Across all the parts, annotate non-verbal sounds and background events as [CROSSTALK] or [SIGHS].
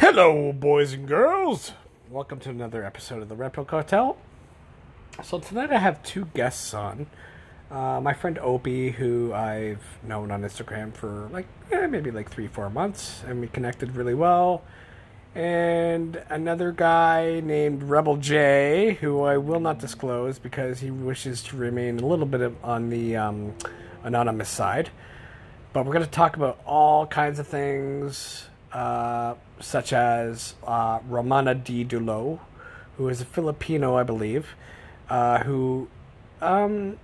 Hello, boys and girls. Welcome to another episode of the Red Cartel. So tonight I have two guests on. Uh, my friend Opie, who I've known on Instagram for like maybe like three, four months, and we connected really well. And another guy named Rebel J, who I will not disclose because he wishes to remain a little bit on the um, anonymous side. But we're going to talk about all kinds of things, uh, such as uh, Romana Didulo, who is a Filipino, I believe, uh, who um,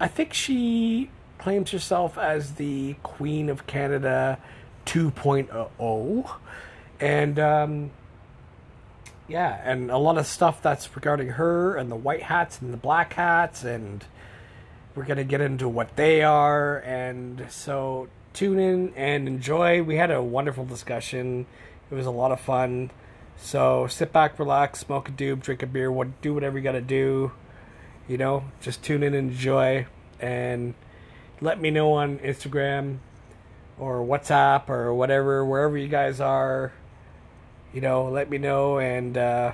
I think she claims herself as the Queen of Canada 2.0. And um, yeah, and a lot of stuff that's regarding her and the white hats and the black hats and we're going to get into what they are. And so tune in and enjoy. We had a wonderful discussion, it was a lot of fun. So sit back, relax, smoke a doob, drink a beer, what, do whatever you got to do. You know, just tune in and enjoy. And let me know on Instagram or WhatsApp or whatever, wherever you guys are. You know, let me know and uh,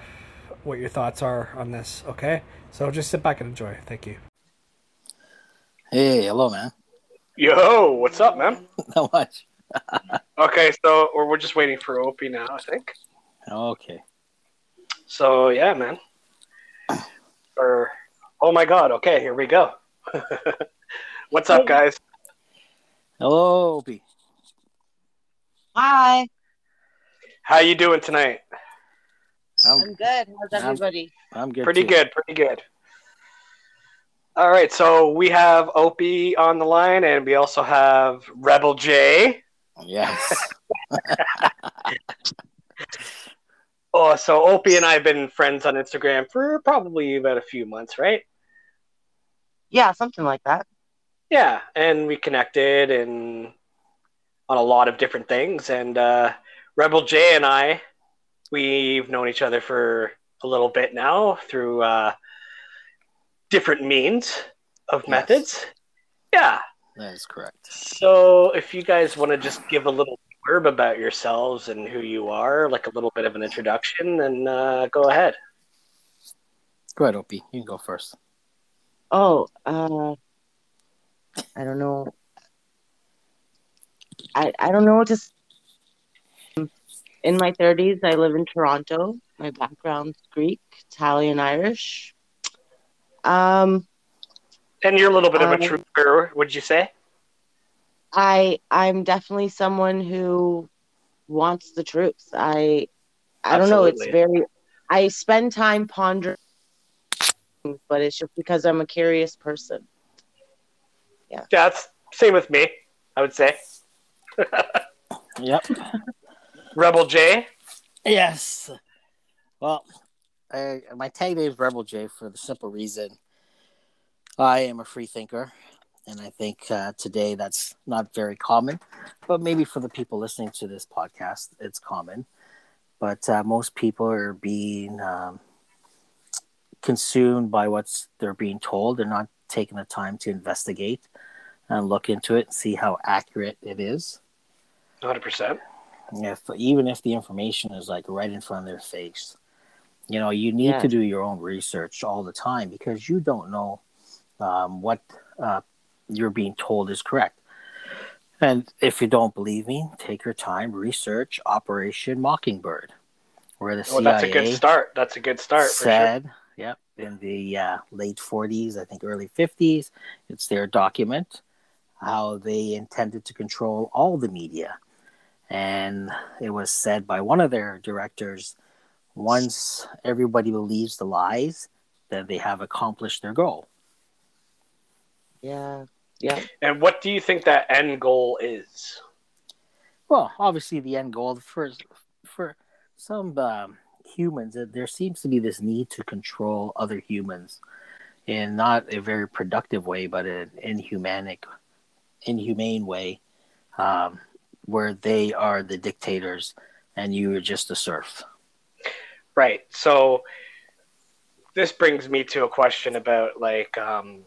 what your thoughts are on this. Okay, so just sit back and enjoy. Thank you. Hey, hello, man. Yo, what's up, man? [LAUGHS] Not much. Okay, so we're we're just waiting for Opie now, I think. Okay. So yeah, man. Or oh my god, okay, here we go. [LAUGHS] what's up, guys? Hello, Opie. Hi, How you doing tonight? I'm, I'm good. How's I'm- everybody? I'm good. Pretty too. good, pretty good. All right, so we have Opie on the line, and we also have Rebel J. Yes. [LAUGHS] Oh, so Opie and I have been friends on Instagram for probably about a few months, right? Yeah, something like that. Yeah, and we connected and on a lot of different things. And uh, Rebel J and I, we've known each other for a little bit now through uh, different means of Yes. methods. Yeah. That is correct. So if you guys want to just give a little blurb about yourselves and who you are, like a little bit of an introduction, then uh, go ahead. Go ahead, Opie. You can go first. Oh, uh, I don't know. I I don't know what to. s- In my thirties, I live in Toronto. My background's Greek, Italian, Irish. Um, And you're a little bit of a Um, trooper, would you say? I I'm definitely someone who wants the truth. I I don't know. It's very. I spend time pondering, but it's just because I'm a curious person. Yeah, that's same with me, I would say. [LAUGHS] Yep. Rebel J. Yes. Well, I, my tag name is Rebel J for the simple reason I am a free thinker. And I think uh, today that's not very common, but maybe for the people listening to this podcast, it's common. But uh, most people are being um, consumed by what's they're being told. They're not taking the time to investigate and look into it and see how accurate it is. 100%. if even if the information is like right in front of their face you know you need Yeah. to do your own research all the time because you don't know um, what uh, you're being told is correct and if you don't believe me take your time research operation mockingbird where the CIA oh, that's a good start. That's a good start for sure. said yep in the uh, late 40s i think early 50s it's their document how they intended to control all the media and it was said by one of their directors once everybody believes the lies then they have accomplished their goal Yeah, yeah. And what do you think that end goal is? well obviously the end goal for for some um, humans uh, there seems to be this need to control other humans in not a very productive way but an inhumanic inhumane way um, where they are the dictators and you are just a serf Right. So this brings me to a question about like um,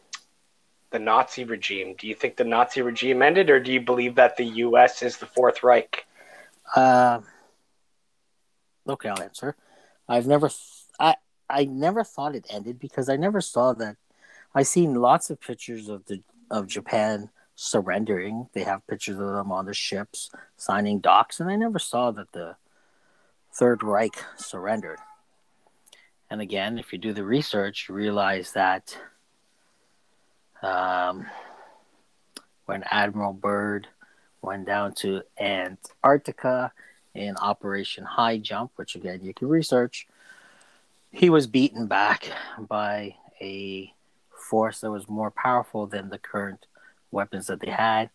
the Nazi regime. Do you think the Nazi regime ended, or do you believe that the U.S. is the Fourth Reich? Uh, okay, I'll answer. I've never, th- I, I never thought it ended because I never saw that. I've seen lots of pictures of the of Japan surrendering. They have pictures of them on the ships signing docks, and I never saw that the Third Reich surrendered. And again, if you do the research, you realize that um, when Admiral Byrd went down to Antarctica in Operation High Jump, which again you can research, he was beaten back by a force that was more powerful than the current weapons that they had,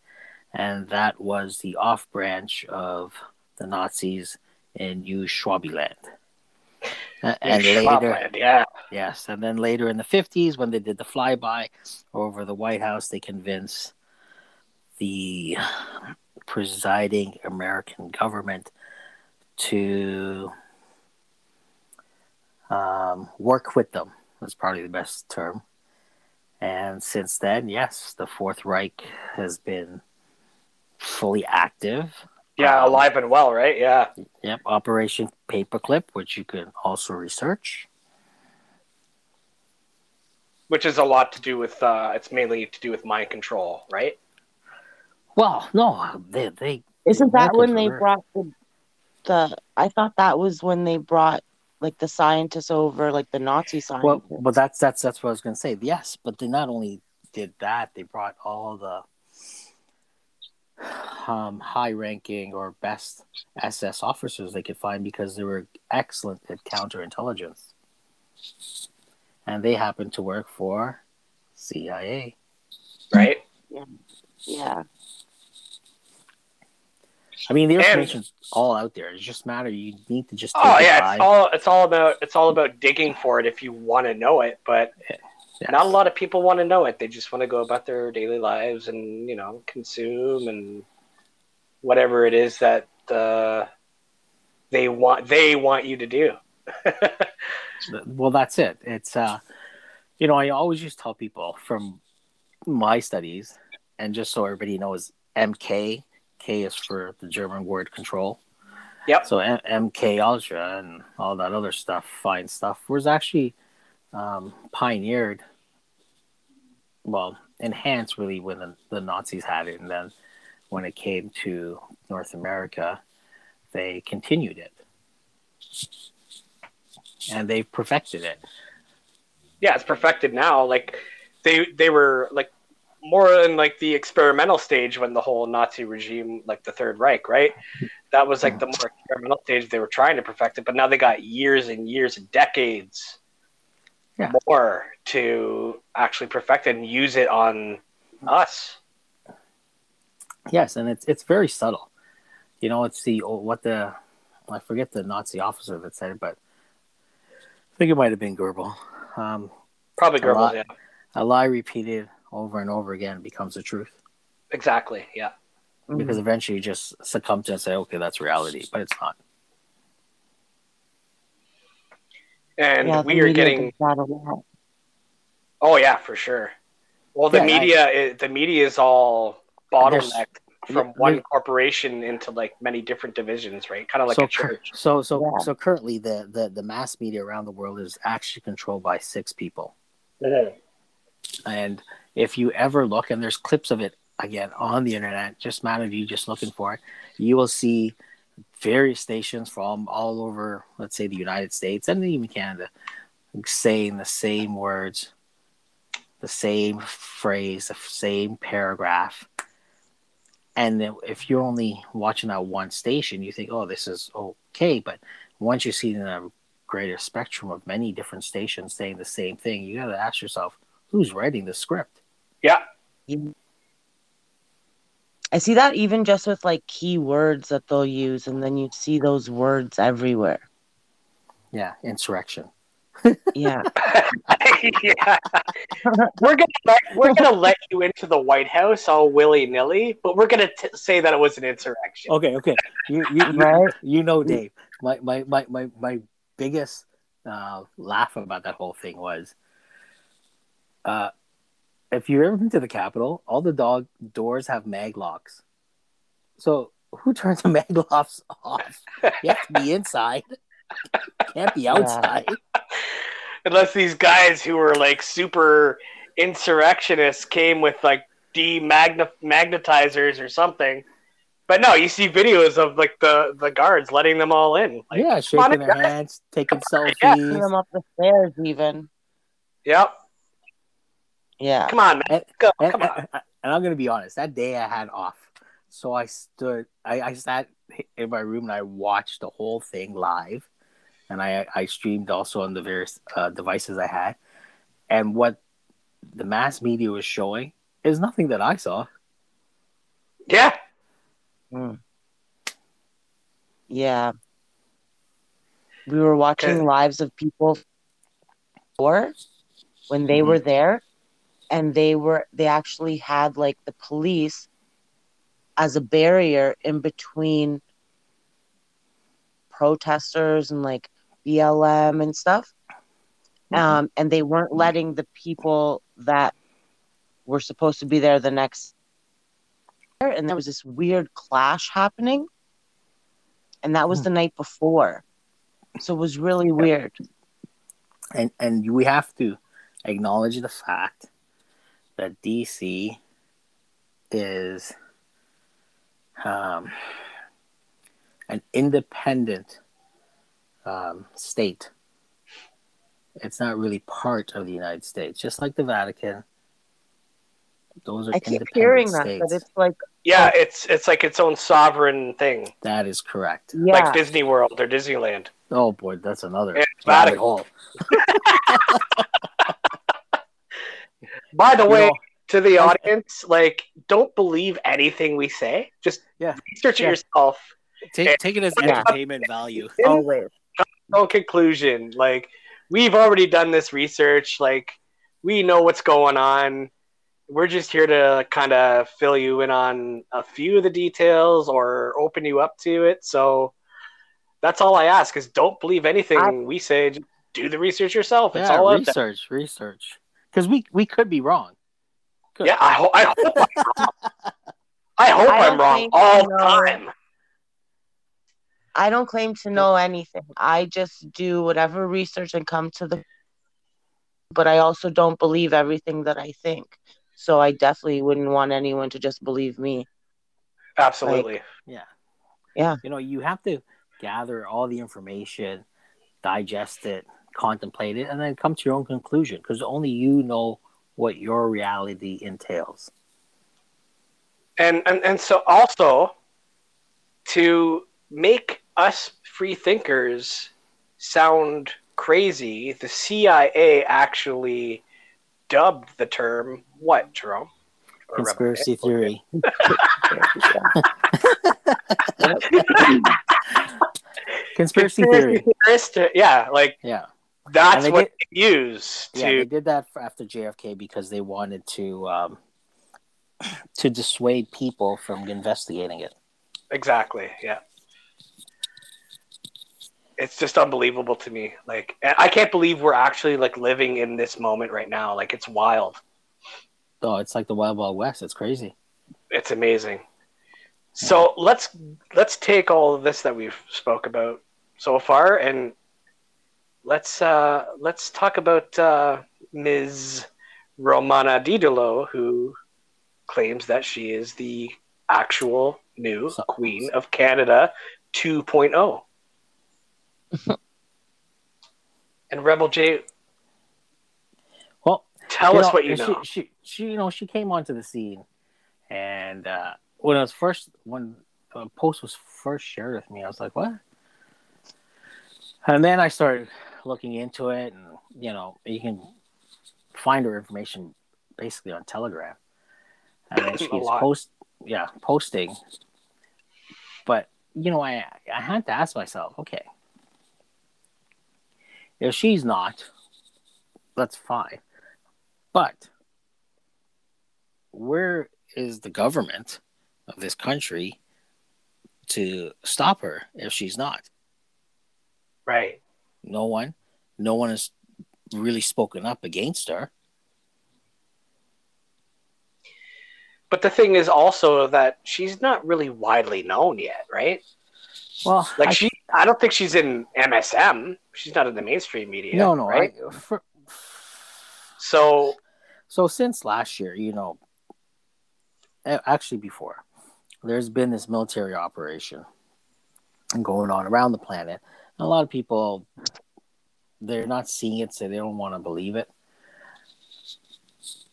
and that was the off branch of the Nazis in Neuschwabenland. [LAUGHS] And later, yeah, yes, and then later in the fifties, when they did the flyby over the White House, they convinced the presiding American government to um, work with them. That's probably the best term. And since then, yes, the Fourth Reich has been fully active. Yeah, Um, alive and well, right? Yeah, Yep, Operation Paperclip, which you can also research. which is a lot to do with. Uh, it's mainly to do with mind control, right? Well, no, they they Isn't that when they very- brought the, the? I thought that was when they brought like the scientists over, like the Nazi scientists. well, but that's that's that's what I was going to say. Yes, but they not only did that, they brought all the um, high-ranking or best SS officers they could find because they were excellent at counterintelligence, and they happened to work for CIA. Right. yeah, Yeah. I mean, the And- information's all out there. It's just a matter you need to just take Oh yeah, it's all it's all about it's all about digging for it if you want to know it, but Yes. not a lot of people want to know it. They just want to go about their daily lives and you know consume and whatever it is that uh, they want they want you to do. [LAUGHS] well that's it it's uh you know i always just tell people from my studies and just so everybody knows mk k is for the german word control Yep. so M- mk ultra and all that other stuff fine stuff was actually um, pioneered well enhanced really when the, the nazis had it and then when it came to north america they continued it and they've perfected it yeah, it's perfected now. Like they they were like more in like the experimental stage when the whole Nazi regime, like the Third Reich, right? That was like the more experimental stage. They were trying to perfect it, but now they got years and years and decades Yeah. more to actually perfect and use it on us. Yes, and it's it's very subtle. You know, it's the oh, what the I forget the Nazi officer that said it, but I think it might have been Goebbels. Um, Probably A lot. Goebbels, yeah, a lie repeated over and over again becomes the truth exactly, yeah. because eventually you just succumb to it and say, okay, that's reality, but it's not. And yeah, we are getting does that a lot. Oh yeah, for sure. Well, the Yeah, I- media, is, the media is all There's- bottlenecked from one corporation into like many different divisions, right? Kind of like so, a church. so so Yeah. so currently the, the the mass media around the world is actually controlled by six people. Mm-hmm. And if you ever look, and there's clips of it again on the internet, just matter of you just looking for it, you will see various stations from all over, let's say the United States and even Canada, saying the same words, the same phrase, the same paragraph. And then if you're only watching that one station, you think, oh, this is okay. But once you see the greater spectrum of many different stations saying the same thing, you got to ask yourself, who's writing the script? Yeah, I see that even just with like keywords that they'll use, and then you see those words everywhere. Yeah, insurrection. Yeah, [LAUGHS] yeah. We're gonna let, we're gonna let you into the White House all willy nilly, but we're gonna t- say that it was an insurrection. Okay, okay. You you, you, Right. you know, Dave. My my my my, my biggest uh, laugh about that whole thing was, uh, if you've ever been to the Capitol, all the dog doors have mag locks. So who turns the [LAUGHS] mag locks off? You have to be inside. Can't be outside. Unless these guys who were like super insurrectionists came with like demagnetizers or something. But no, you see videos of like the the guards letting them all in. Like, yeah, come on shaking in, their guys. hands, taking Picking selfies. them up the stairs, even. Yep. Yeah. Come on, man. And, Go. and, Come on. and- and I'm gonna be honest. That day I had off, so I stood. I, I sat in my room and I watched the whole thing live, and I I streamed also on the various uh, devices I had. And what the mass media was showing is nothing that I saw. Yeah. Mm. Yeah. We were watching Okay. lives of people before when they Mhm. were there and they were they actually had like the police as a barrier in between protesters and like BLM and stuff. Mhm. Um, and they weren't letting the people that were supposed to be there the next and there was this weird clash happening and that was Hmm. the night before so it was really weird and and we have to acknowledge the fact that DC is um, an independent um, state. It's not really part of the United States, just like the Vatican. Those are i keep independent hearing that states. but it's like Yeah, it's it's like its own sovereign thing, That is correct. yeah like Disney World or Disneyland. Oh boy, that's another Yeah, rabbit Vatican. hole. [LAUGHS] By the You way, know, to the audience, like, don't believe anything we say. Just Yeah. research it yourself. take take it as Yeah. entertainment value. always No conclusion. Like, we've already done this research. Like, we know what's going on. We're just here to kind of fill you in on a few of the details or open you up to it. So that's all I ask is don't believe anything I- we say. Just do the research yourself. It's yeah, all out there. research, research. Because we we could be wrong. Good. Yeah, I, ho- I hope I'm wrong. I hope I I'm wrong all the know. time. i don't claim to know anything i just do whatever research and come to the but i also don't believe everything that i think so i definitely wouldn't want anyone to just believe me Absolutely. Yeah. Yeah. You know, you have to gather all the information, digest it, contemplate it, and then come to your own conclusion because only you know what your reality entails. and and and so also to make us free thinkers sound crazy the cia actually dubbed the term what jerome Or Conspiracy Rebecca? theory. [LAUGHS] Conspiracy theory. theorist, yeah like Yeah. That's what they use to Yeah, they did that for after JFK because they wanted to um, to dissuade people from investigating it. Exactly. Yeah. It's just unbelievable to me. Like, and I can't believe we're actually like living in this moment right now. Like, it's wild. Oh, it's like the Wild Wild West. It's crazy. It's amazing. So let's let's take all of this that we've spoke about so far, and let's uh, let's talk about uh, Ms. Romana Didulo, who claims that she is the actual new So- Queen of Canada oh. 2.0. [LAUGHS] and Rebel J, Well, tell us what you know. She, she, you know, she came onto the scene, and uh, when it was first, when a post was first shared with me, I was like, "What?" And then I started looking into it, and you know, you can find her information basically on Telegram, and [LAUGHS] she's post, yeah, posting. But you know, I I had to ask myself, okay, if she's not, that's fine. But where is the government of this country to stop her if she's not? Right. No one. No one has really spoken up against her. But the thing is also that she's not really widely known yet, right? Well, Like I, she, I don't think she's in MSM. she's not in the mainstream media. no, no, right? I, for, So So since last year, you know, actually before, there's been this military operation going on around the planet. A lot of people, they're not seeing it, so they don't want to believe it.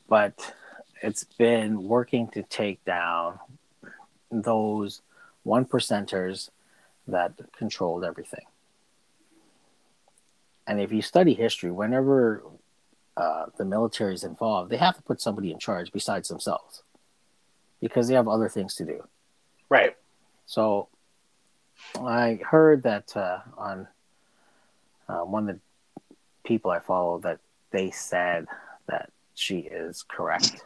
But it's been working to take down those one percenters that controlled everything. And if you study history, whenever uh, the military is involved, they have to put somebody in charge besides themselves because they have other things to do. right. So I heard that uh, on uh, one of the people I follow that they said that she is correct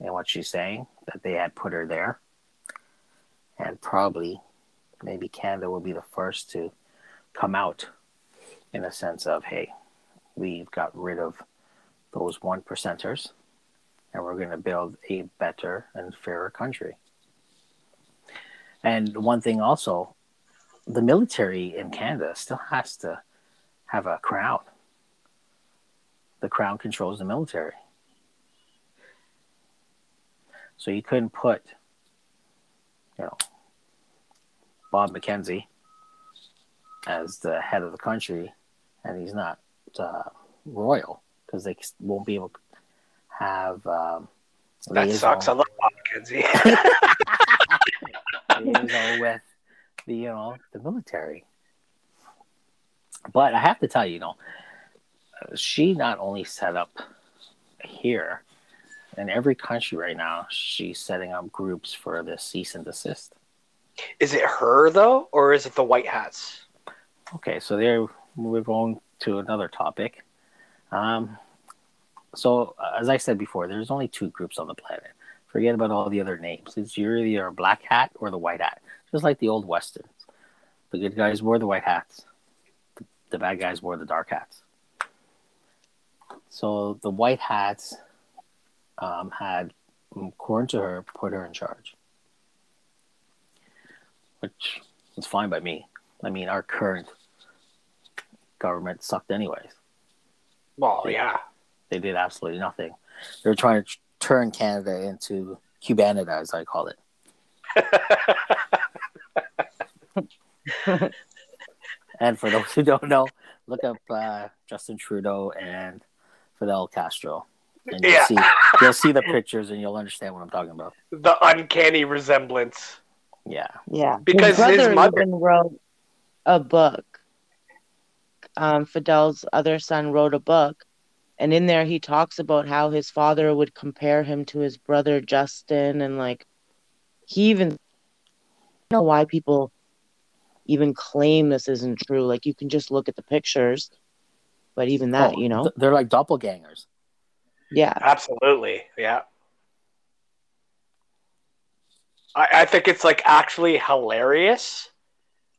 in what she's saying, that they had put her there. And probably maybe Canada will be the first to come out in a sense of, hey, we've got rid of those one percenters and we're going to build a better and fairer country. And one thing also, the military in Canada still has to have a crown. The crown controls the military. So you couldn't put, you know, Bob McKenzie as the head of the country, and he's not uh, royal because they won't be able to have. Um, That liaison- sucks. I love Bob McKenzie. [LAUGHS] [LAUGHS] liaison with the you know the military. But I have to tell you, you know, she not only set up here in every country right now, she's setting up groups for the cease and desist. is it her though, or is it the White Hats? Okay, so there we're going to another topic. Um, so uh, as I said before, there's only two groups on the planet. Forget about all the other names. It's you're either a black hat or the white hat, just like the old westerns. The good guys wore the white hats. The, the bad guys wore the dark hats. So the white hats um, had, according to her, put her in charge, which was fine by me. I mean, our current government sucked anyways. Well, yeah. They did absolutely nothing. They were trying to turn Canada into Cubanida, as I call it. [LAUGHS] [LAUGHS] And for those who don't know, look up uh, Justin Trudeau and Fidel Castro, and you'll Yeah. see you'll see the pictures and you'll understand what I'm talking about. the uncanny resemblance. Yeah, Yeah, Because his brother mother- even wrote a book. Um, Fidel's other son wrote a book, and in there he talks about how his father would compare him to his brother Justin, and like he even I know why people even claim this isn't true. Like you can just look at the pictures, but even that, Oh, you know, they're like doppelgangers. yeah, Absolutely. Yeah. I, I think it's like actually hilarious.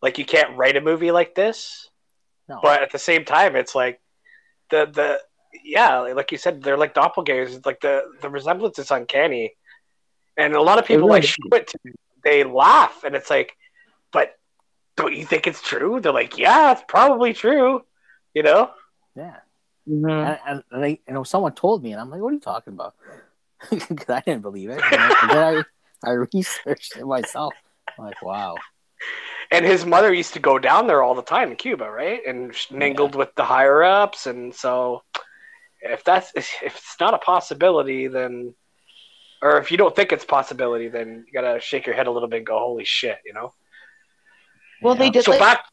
Like you can't write a movie like this, No, but at the same time, it's like the the yeah, like you said, they're like doppelgangers. It's like the the resemblance is uncanny, and a lot of people really like show it to they laugh, and it's like, but don't you think it's true? They're like, yeah, it's probably true. You know? yeah. Mhm. And, and, and they, you know, someone told me, and I'm like, "What are you talking about?" [LAUGHS] Because I didn't believe it. And then, I, I researched it myself. I'm like, wow. And his mother used to go down there all the time in Cuba, right? And she mingled with the higher ups, and so if that's if it's not a possibility, then or if you don't think it's a possibility, then you gotta shake your head a little bit and go, "Holy shit!" You know. Well, they Yeah. did So like, back,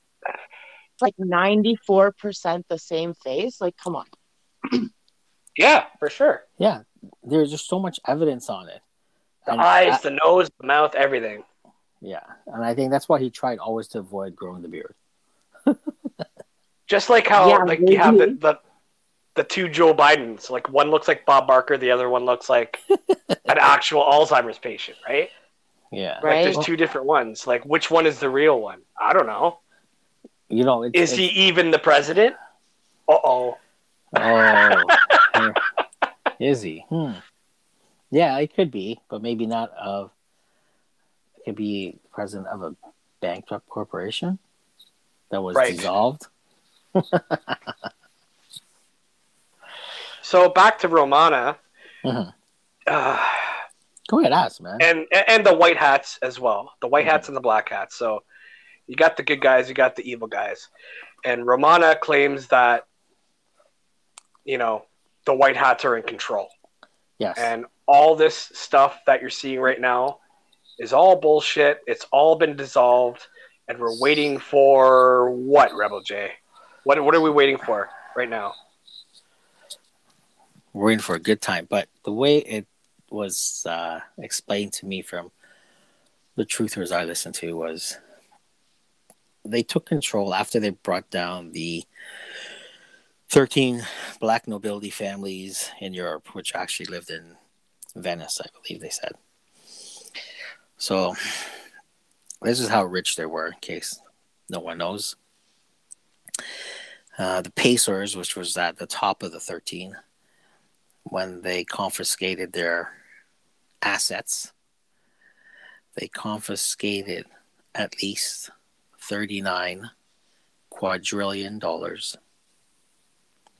like ninety four percent the same face. Like, come on. [CLEARS THROAT] yeah, for sure. Yeah, there's just so much evidence on it. The And eyes, I- the nose, the mouth, everything. yeah, and I think that's why he tried always to avoid growing the beard. [LAUGHS] Just like how Yeah, like you have the, the the two Joe Bidens. Like one looks like Bob Barker, the other one looks like [LAUGHS] an actual Alzheimer's patient, right? Yeah, Like Right. there's two different ones. Like which one is the real one? I don't know. you know, it's, Is he even the president? Uh oh. Oh, [LAUGHS] is he? Hmm. Yeah, it could be, but maybe not of. It could be president of a bankrupt corporation that was Right. dissolved. So back to Romana. Mhm. [LAUGHS] Uh, Go ahead, ask, man. and and the white hats as well the white Mhm. hats and the black hats so you got the good guys you got the evil guys and romana claims that you know the white hats are in control yes. and all this stuff that you're seeing right now is all bullshit it's all been dissolved and we're waiting for what rebel j what, what are we waiting for right now we're in for a good time. But the way it was uh, explained to me from the truthers I listened to was they took control after they brought down the 13 black nobility families in Europe, which actually lived in Venice, I believe they said. So, this is how rich they were, in case no one knows. Uh, the Pacers, which was at the top of the 13, when they confiscated their assets, they confiscated at least 39 quadrillion dollars.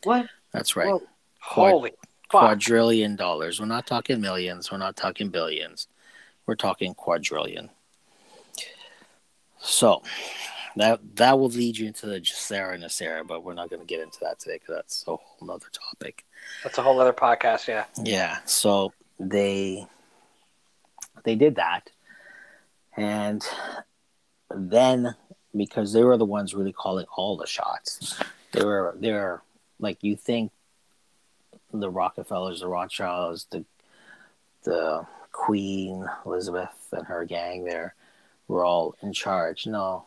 What? That's right. Whoa. Quad- holy fuck quadrillion dollars. We're not talking millions. We're not talking billions. We're talking quadrillion. So that that will lead you into the Sarah and the Sarah, but we're not going to get into that today because that's a whole nother topic. that's a whole other podcast yeah Yeah. So they they did that, and then because they were the ones really calling all the shots, they were they're like you think the Rockefellers, the Rothschilds, the the Queen Elizabeth and her gang there were all in charge. No,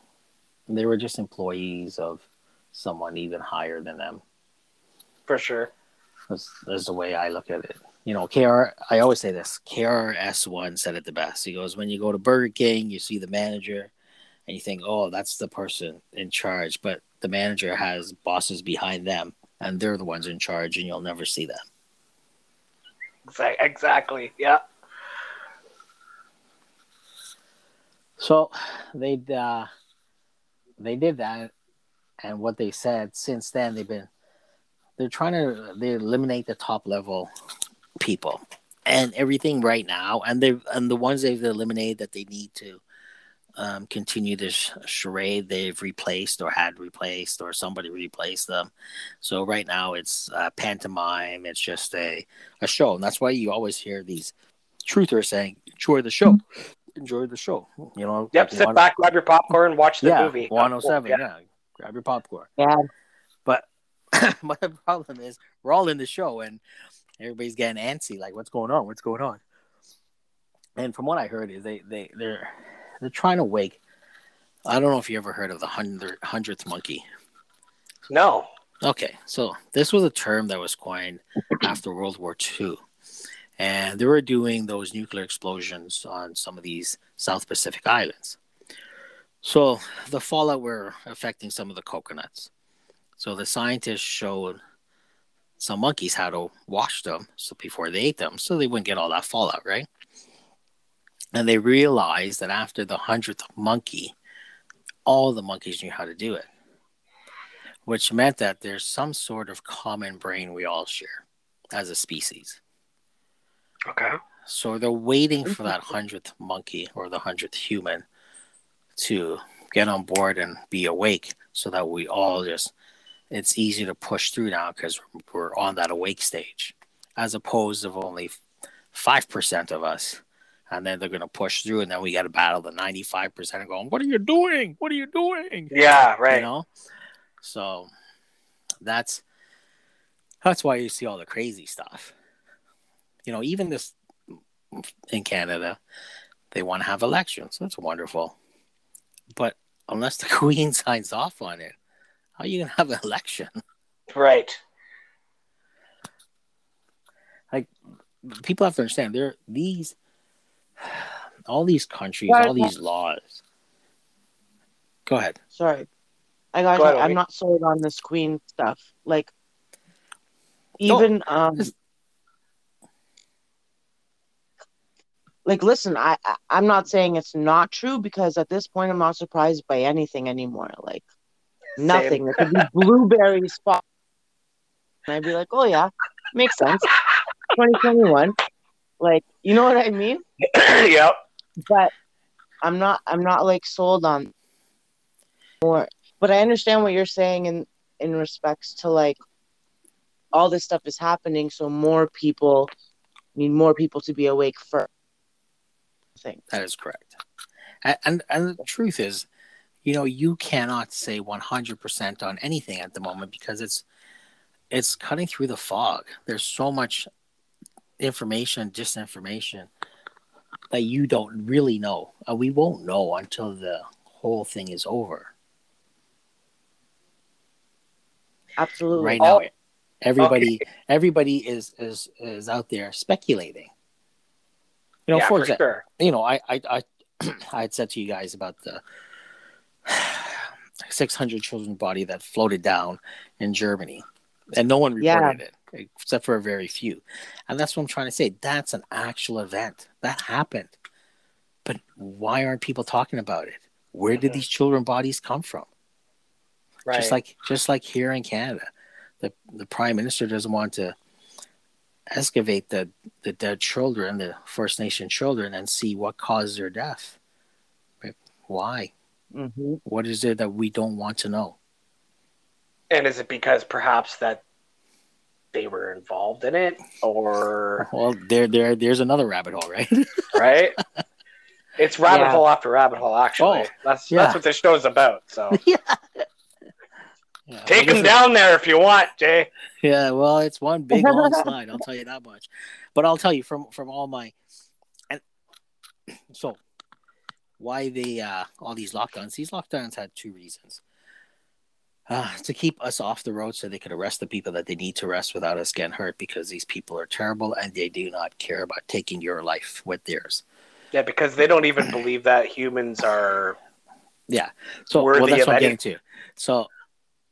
they were just employees of someone even higher than them. for sure That's, that's the way I look at it. You know, KR, I always say this KRS-One said it the best. He goes, When you go to Burger King, you see the manager and you think, oh, that's the person in charge. But the manager has bosses behind them and they're the ones in charge and you'll never see them. Exactly yeah So they uh, they did that, and what they said since then they've been they're trying to they eliminate the top level people and everything right now, and they and the ones they've eliminated that they need to um, continue this charade they've replaced or had replaced or somebody replaced them. So right now it's uh, pantomime. It's just a a show, and that's why you always hear these truthers saying, "Enjoy the show." Enjoy the show, you know. yep like sit back grab your popcorn watch the yeah, movie 107. Yeah. Yeah. grab your popcorn. Yeah. But [LAUGHS] my problem is we're all in the show and everybody's getting antsy. Like, what's going on? What's going on? And from what I heard is they they they're they're trying to wake. I don't know if you ever heard of the hundred hundredth monkey. no Okay, so this was a term that was coined [CLEARS THROAT] after World War II. And they were doing those nuclear explosions on some of these South Pacific islands. So the fallout were affecting some of the coconuts. So the scientists showed some monkeys how to wash them so before they ate them so they wouldn't get all that fallout, right? And they realized that after the hundredth monkey, all the monkeys knew how to do it which meant that there's some sort of common brain we all share as a species. okay So they're waiting for that hundredth monkey or the hundredth human to get on board and be awake so that we all just, it's easy to push through now because we're on that awake stage, as opposed of only 5% of us. And then they're going to push through, and then we got to battle the 95% and going, What are you doing? What are you doing? yeah right you know so that's that's why you see all the crazy stuff you know even this in canada they want to have elections that's wonderful but unless the [LAUGHS] queen signs off on it how are you gonna have an election right Like people have to understand there these all these countries Right. all these laws go ahead Sorry. I got Go ahead, I'm Opie. not sold on this queen stuff. Like No, even um this- like listen, I, I I'm not saying it's not true because at this point I'm not surprised by anything anymore. Like Nothing. It could be blueberries. [LAUGHS] fall- And I'd be like, oh yeah, makes sense. 2021. Like, you know what I mean? [COUGHS] yep. But I'm not. I'm not like sold on more. But I understand what you're saying in in respects to like all this stuff is happening, so more people need more people to be awake first. I think. That is correct. And, and and the truth is, you know, you cannot say 100% on anything at the moment because it's it's cutting through the fog. There's so much information, disinformation that you don't really know. Uh, we won't know until the whole thing is over. Absolutely. Right now, Oh, everybody everybody is is is out there speculating. You know, yeah, for for example, sure. you know, I I I, [CLEARS THROAT] I had said to you guys about the [SIGHS] 600 children's body that floated down in Germany, and no one Yeah. reported it except for a very few, and that's what I'm trying to say. That's an actual event that happened, but why aren't people talking about it? Where did Mhm. these children bodies come from? Right. Just like just like here in Canada, the the prime minister doesn't want to excavate the the dead children, the First Nation children, and see what caused their death. Why? Hmm What is it that we don't want to know? and is it because perhaps that they were involved in it, or [LAUGHS] Well, there there there's another rabbit hole, right? [LAUGHS] right? It's rabbit Yeah. hole after rabbit hole. Actually, Oh, that's yeah. that's what this show's about. So [LAUGHS] yeah. take well, him this is- down there if you want, Jay. Yeah, well, it's one big long slide. I'll tell you that much. But I'll tell you from from all my and so why they uh all these lockdowns. These lockdowns had two reasons. Uh, to keep us off the road so they could arrest the people that they need to arrest without us getting hurt because these people are terrible and they do not care about taking your life with theirs. Yeah, because they don't even believe that humans are. Yeah. So well, that's what I'm getting to. So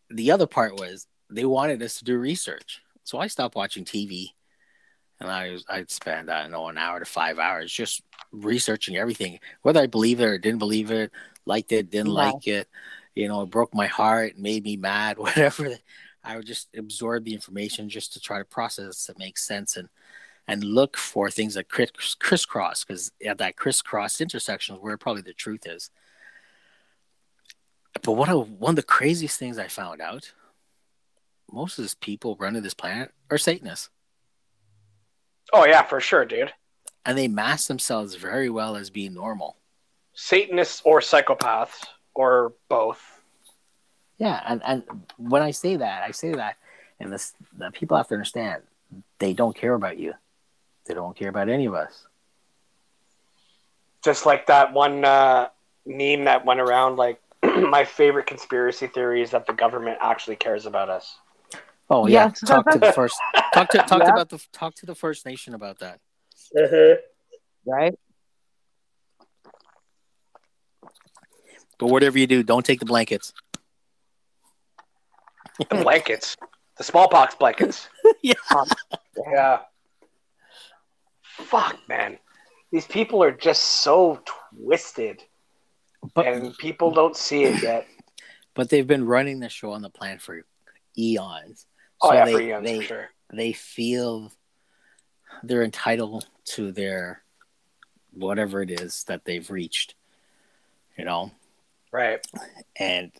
the other part was they wanted us to do research. So I stopped watching TV, and I was, I'd spend I don't know an hour to five hours just researching everything, whether I believe it or didn't believe it, liked it, didn't Yeah. like it. You know, it broke my heart, made me mad, [LAUGHS] whatever. I would just absorb the information just to try to process to make sense and and look for things that criss crisscross because at that crisscross intersection is where probably the truth is. But one of one of the craziest things I found out, most of these people running this planet are Satanists, Oh yeah, for sure, dude. and they mask themselves very well as being normal. Satanists or psychopaths or both. Yeah, and and when I say that, I say that, and this the people have to understand they don't care about you. They don't care about any of us. Just like that one uh, meme that went around. Like [CLEARS THROAT] my favorite conspiracy theory is that the government actually cares about us. Oh yeah, Yes. talk to the [LAUGHS] first. Talk to talk Yeah. about the talk to the First Nation about that. Mm-hmm. Right? But whatever you do, don't take the blankets. The [LAUGHS] blankets, the smallpox blankets. [LAUGHS] Yeah. Yeah. Fuck, man. These people are just so twisted, But and people don't see it yet. but they've been running the show on the planet for eons. Oh So yeah, they, they, for sure. they feel they're entitled to their whatever it is that they've reached, you know, Right. and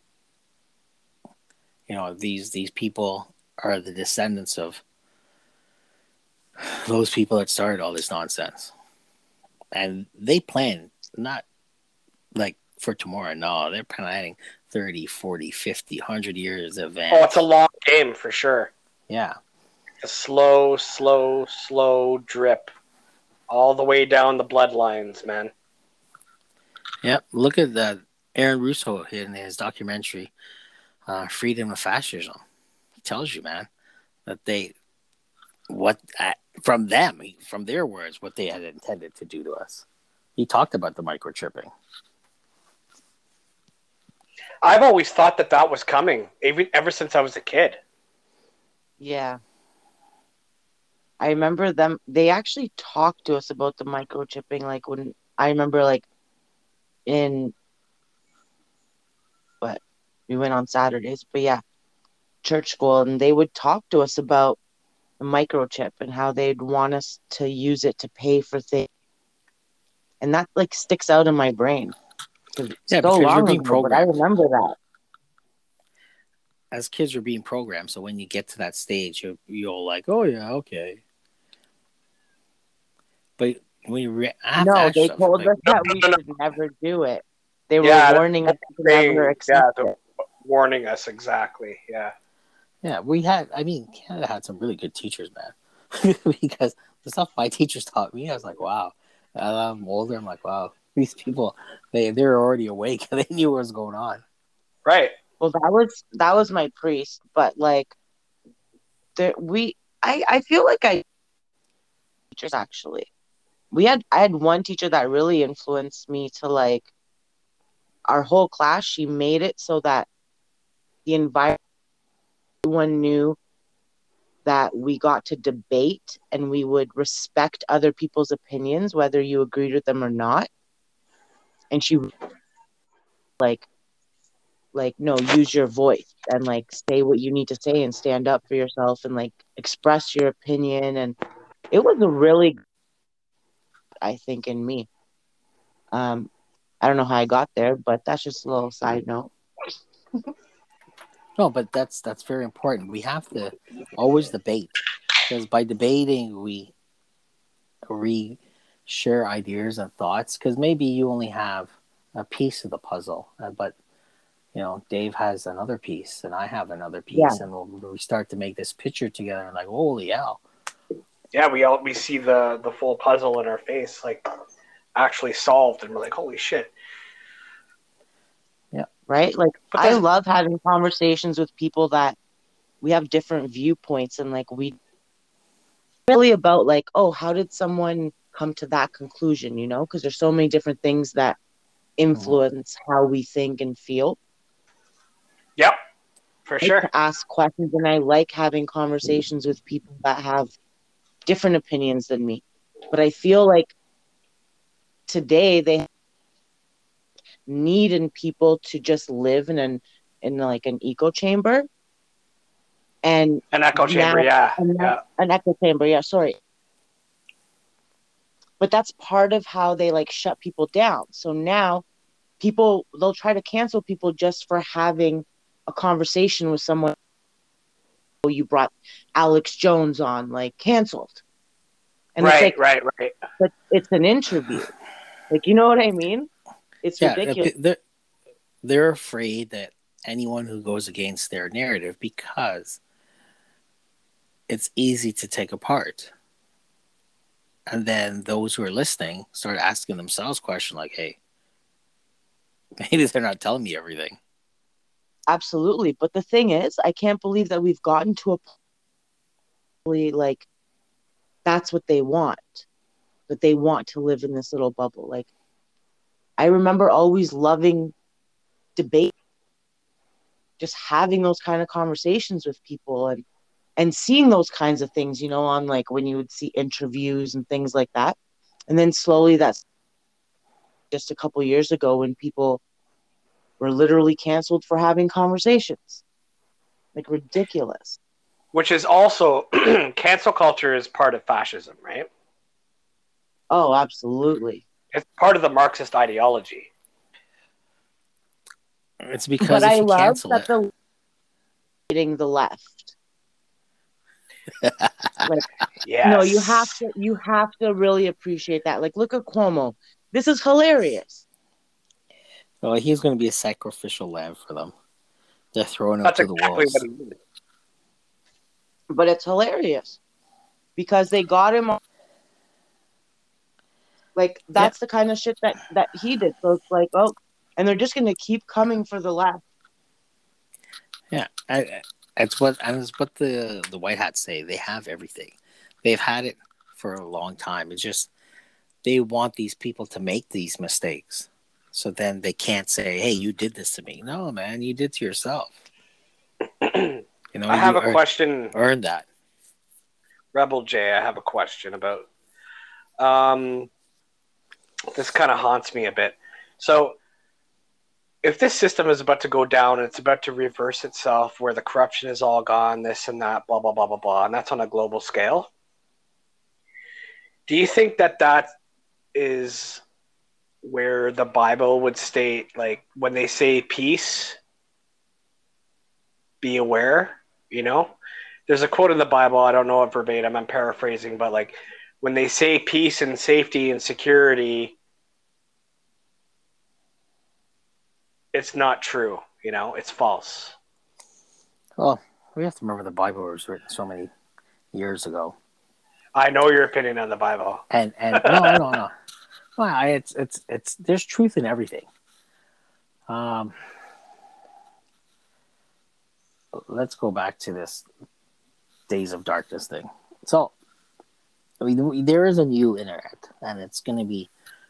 you know these these people are the descendants of those people that started all this nonsense, and they plan not like for tomorrow. No, they're planning 30, 40, 50, 100 years of Oh, it's a long game for sure. yeah. A slow, slow, slow drip, all the way down the bloodlines, man. Yep. Look at that. Aaron Russo in his documentary, uh, Freedom of Fascism. He tells you, man, that they, what, uh, from them, from their words, what they had intended to do to us. He talked about the microchipping. I've always thought that that was coming, even ever since I was a kid. Yeah. I remember them they actually talked to us about the microchipping like when I remember like in what we went on Saturdays. But yeah, church school, and they would talk to us about the microchip and how they'd want us to use it to pay for things, and that like sticks out in my brain. 'Cause it's Yeah, so because you're long being ago, but I remember that. As kids, you're being programmed. So when you get to that stage, you're, you're like, oh yeah, okay. But when you re- No, that they stuff, told like, us that we no, no. should never do it. They were Yeah, warning us to Saying- never yeah, accept the- it. warning us exactly. Yeah. Yeah, we had. I mean, Canada had some really good teachers, man. [LAUGHS] because the stuff my teachers taught me, I was like, wow. As I'm older, I'm like, wow, these people, they they're already awake. [LAUGHS] they knew what was going on. Right. Well, that was that was my priest, but like, there we I I feel like I teachers actually. We had I had one teacher that really influenced me to like our whole class. She made it so that the environment everyone knew that we got to debate and we would respect other people's opinions, whether you agreed with them or not. And she like like no use your voice and like say what you need to say and stand up for yourself and like express your opinion. And it was really i think in me. Um i don't know how i got there but that's just a little side note. No, but that's that's very important. We have to always debate because by debating we re share ideas and thoughts. Because maybe you only have a piece of the puzzle, uh, but you know Dave has another piece and I have another piece, Yeah. and we'll, we start to make this picture together. And like, holy hell! Yeah, we all we see the the full puzzle in our face, like actually solved, and we're like, holy shit. Yeah, right like But i love having conversations with people that we have different viewpoints and like we really about like oh how did someone come to that conclusion you know because there's so many different things that influence how we think and feel Yep. For like sure. ask questions and I like having conversations with people that have different opinions than me. But I feel like today they need in people to just live in an in like an echo chamber and An echo chamber, Now- yeah. and yeah. an echo chamber, yeah, sorry. But that's part of how they like shut people down. So now people they'll try to cancel people just for having a conversation with someone oh you brought Alex Jones on like canceled. And right, it's like right, right. but it's an interview. Like you know what I mean? It's Yeah, ridiculous. they're they're afraid that anyone who goes against their narrative because it's easy to take apart. And then those who are listening start asking themselves questions like, hey, [LAUGHS] maybe they're not telling me everything. Absolutely. But the thing is, I can't believe that we've gotten to a point like that's what they want. That they want to live in this little bubble. Like I remember always loving debate, just having those kind of conversations with people and and seeing those kinds of things, you know, on like when you would see interviews and things like that. And then slowly that's just a couple years ago when people were literally canceled for having conversations. Like ridiculous. Which is also [CLEARS THROAT] cancel culture is part of fascism, right? Oh, absolutely. It's part of the Marxist ideology. It's because but if I you love cancel that it, the hitting the left. Yes. No, you have to you have to really appreciate that. Like look at Cuomo. This is hilarious. well, he's going to be a sacrificial lamb for them. They're throwing him That's to the exactly wolves. what he is. But it's hilarious. Because they got him on like that's the kind of shit that that he did. So it's like, oh, and they're just gonna keep coming for the left. Yeah, I, I- it's what and it's what the the white hats say. They have everything. They've had it for a long time. It's just they want these people to make these mistakes, so then they can't say, "Hey, you did this to me." No, man, you did to yourself. You know, I have a earn- question, Earn that. Rebel J. I have a question about. Um, this kind of haunts me a bit. So, if this system is about to go down and it's about to reverse itself, where the corruption is all gone, this and that, blah blah blah blah blah, and that's on a global scale. Do you think that that is where the Bible would state, like when they say peace, be aware? You know, there's a quote in the Bible. I don't know it verbatim. I'm paraphrasing, but like when they say peace and safety and security, it's not true. You know, it's false. Well, we have to remember the Bible was written so many years ago, I know your opinion on the Bible. and and no, no, no, no. Well, I, it's it's it's there's truth in everything. Um, let's go back to this days of darkness thing. So, I mean, there is a new internet, and it's going to be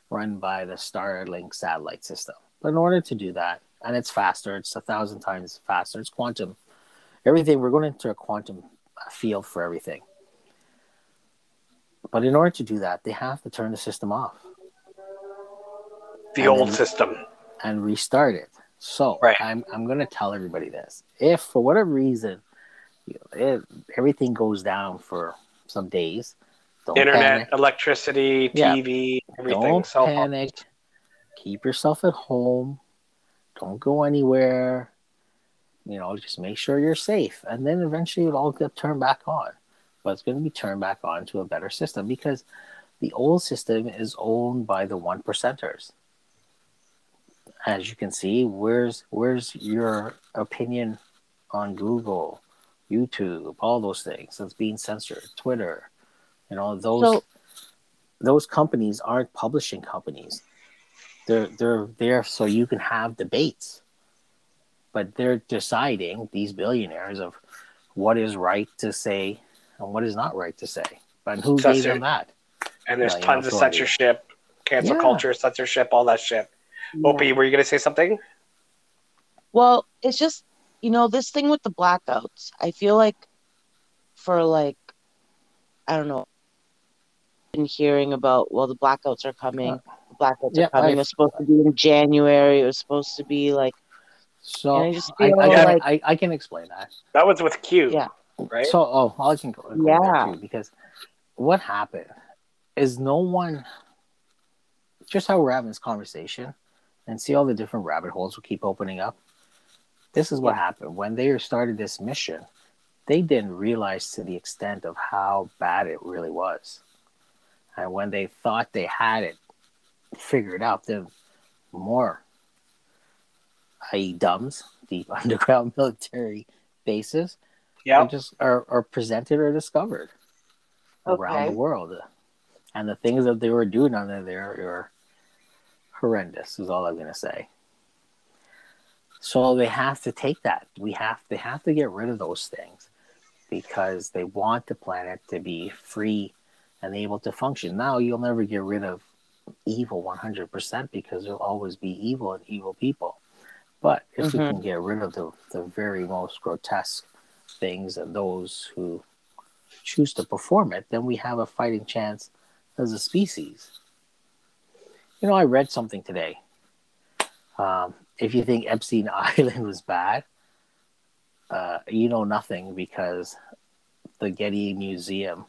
run by the Starlink satellite system. But in order to do that, and it's faster, it's a thousand times faster. It's quantum. Everything we're going into a quantum field for everything. But in order to do that, they have to turn the system off The old then- system. and restart it. So Right. I'm I'm going to tell everybody this: if for whatever reason, you know, it, everything goes down for some days, don't Internet, panic. electricity, Yeah. TV, everything. Don't phone. Keep yourself at home. Don't go anywhere. You know, just make sure you're safe, and then eventually it'll all get turned back on. But it's going to be turned back on to a better system because the old system is owned by the one percenters. As you can see, where's where's your opinion on Google, YouTube, all those things that's being censored, Twitter, you know those So- those companies aren't publishing companies. They're they're there so you can have debates, but they're deciding these billionaires of what is right to say and what is not right to say. But who That's gave them that? And there's Yeah, you tons know, of censorship, cancel Yeah. culture, censorship, all that shit. Opie, were you going to say something? Well, it's just, you know, this thing with the blackouts. I feel like for like, I don't know, been hearing about, well, the blackouts are coming. The blackouts Yeah, coming. I've- It was supposed to be in January. It was supposed to be like, So I just I, feel I, like- I, I can explain that. That was with Q, Yeah. right? So, oh, I can go, go Yeah. there too because what happened is no one, just how we're having this conversation, and see all the different rabbit holes we keep opening up. This is what happened when they started this mission. They didn't realize to the extent of how bad it really was, and when they thought they had it figured out, then more, i.e., DUMBs, deep [LAUGHS] underground [LAUGHS] military bases, yeah. just are, are presented or discovered around the world. And the things that they were doing under there are horrendous, is all I'm gonna say. So they have to take that. We have they have to get rid of those things because they want the planet to be free and able to function. Now you'll never get rid of evil 100% because there'll always be evil and evil people. But if we Mhm. can get rid of the, the very most grotesque things and those who choose to perform it, then we have a fighting chance as a species. You know, I read something today. Um, if you think Epstein [LAUGHS] Island was bad, uh, you know nothing because the Getty Museum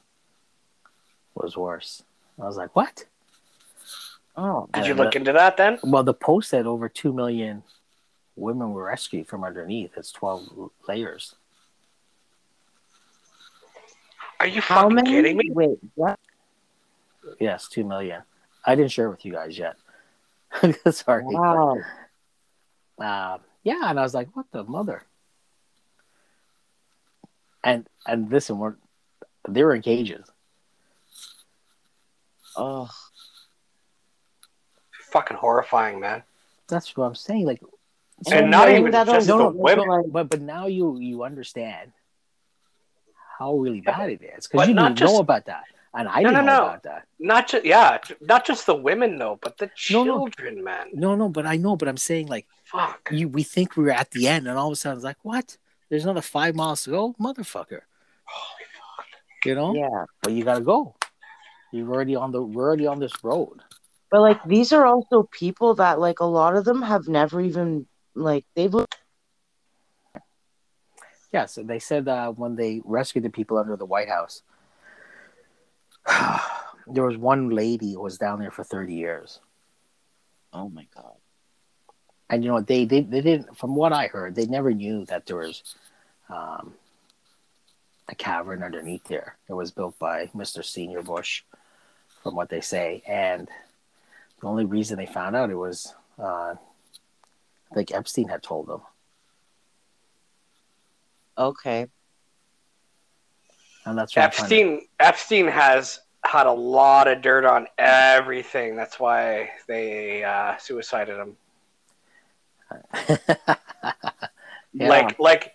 was worse. I was like, what? Oh, Did you look the- into that then? Well, the post said over 2 million women were rescued from underneath. It's 12 layers. Are you how fucking many? kidding me? Wait, what? Yes, 2 million. I didn't share it with you guys yet. [LAUGHS] Sorry. Wow. uh, yeah, and I was like, "What the mother?" And and listen, we're they were in cages. Oh, Fucking horrifying, man. That's what I'm saying. Like, So and not even that just no, the no, women. no, but but now you you understand how really bad it is because you not didn't just- know about that, and I No, didn't no, know no. about that. Not just yeah, not just the women though, but the No, no. children, man. No, no, but I know. But I'm saying like Fuck. you, we think we're at the end, and all of a sudden it's like, what? There's another five miles to go, motherfucker. Holy fuck. You know, yeah. but you gotta go. You're already on the we're already on this road. But like these are also people that like a lot of them have never even like they've looked Yes, they said uh, when they rescued the people under the White House, [SIGHS] there was one lady who was down there for 30 years. oh my god And you know they, they they didn't from what I heard they never knew that there was um, a cavern underneath there. It was built by Mr. Senior Bush, from what they say, and the only reason they found out it was uh, I think Epstein had told them, okay and that's what I'm to- Epstein Epstein has had a lot of dirt on everything. That's why they uh, suicided him. [LAUGHS] Yeah. Like like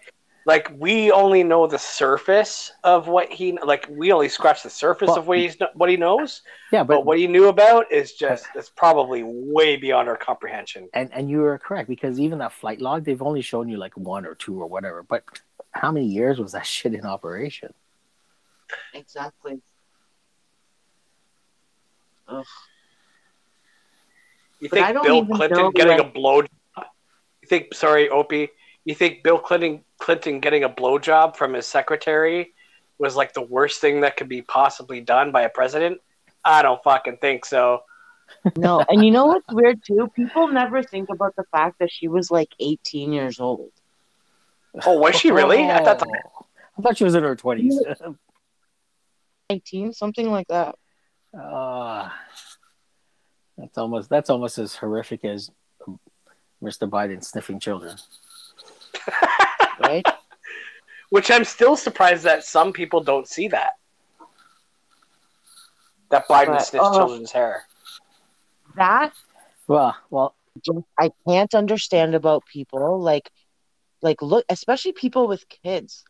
like we only know the surface of what he like. We only scratch the surface Well, of what he's what he knows, yeah, but, but what he knew about is just it's probably way beyond our comprehension. and and you are correct because even that flight log they've only shown you like one or two or whatever but how many years was that [LAUGHS] shit in operation exactly Ugh. You But I think don't Bill Clinton getting what- a blow? You think sorry, Opie? You think Bill Clinton Clinton getting a blowjob from his secretary was like the worst thing that could be possibly done by a president? I don't fucking think so. [LAUGHS] no and you know what's weird too people never think about the fact that she was like 18 years old Oh, was she really? I thought that, Oh. I thought she was in her 20s 19 something like that Ah, that's almost that's almost as horrific as Mr. Biden sniffing children. Right [LAUGHS] which I'm still surprised that some people don't see that. That Biden But, sniffs oh. children's hair. that Well, well, I can't understand about people like like look especially people with kids.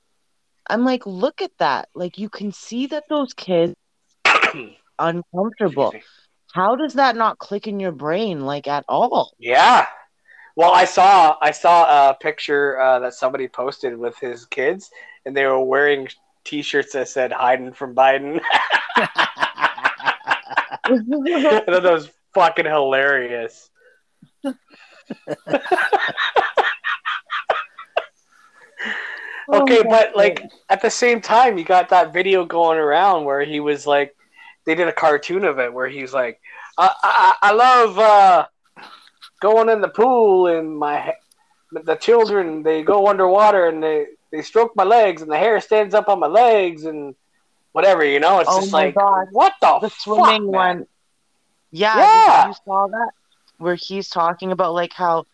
I'm like look at that. Like you can see that those kids [COUGHS] are uncomfortable. How does that not click in your brain like at all? Yeah. Well, I saw I saw a picture uh, that somebody posted with his kids, and they were wearing T-shirts that said "Hiding from Biden." [LAUGHS] I thought that was fucking hilarious. [LAUGHS] Okay, Oh but like God. at the same time, you got that video going around where he was like, they did a cartoon of it where he's like, I I, I love uh, going in the pool and my the children they go underwater and they they stroke my legs and the hair stands up on my legs and whatever you know. It's Oh just like God. what the, the fuck, swimming one. Yeah, Yeah. you saw that? Where he's talking about like how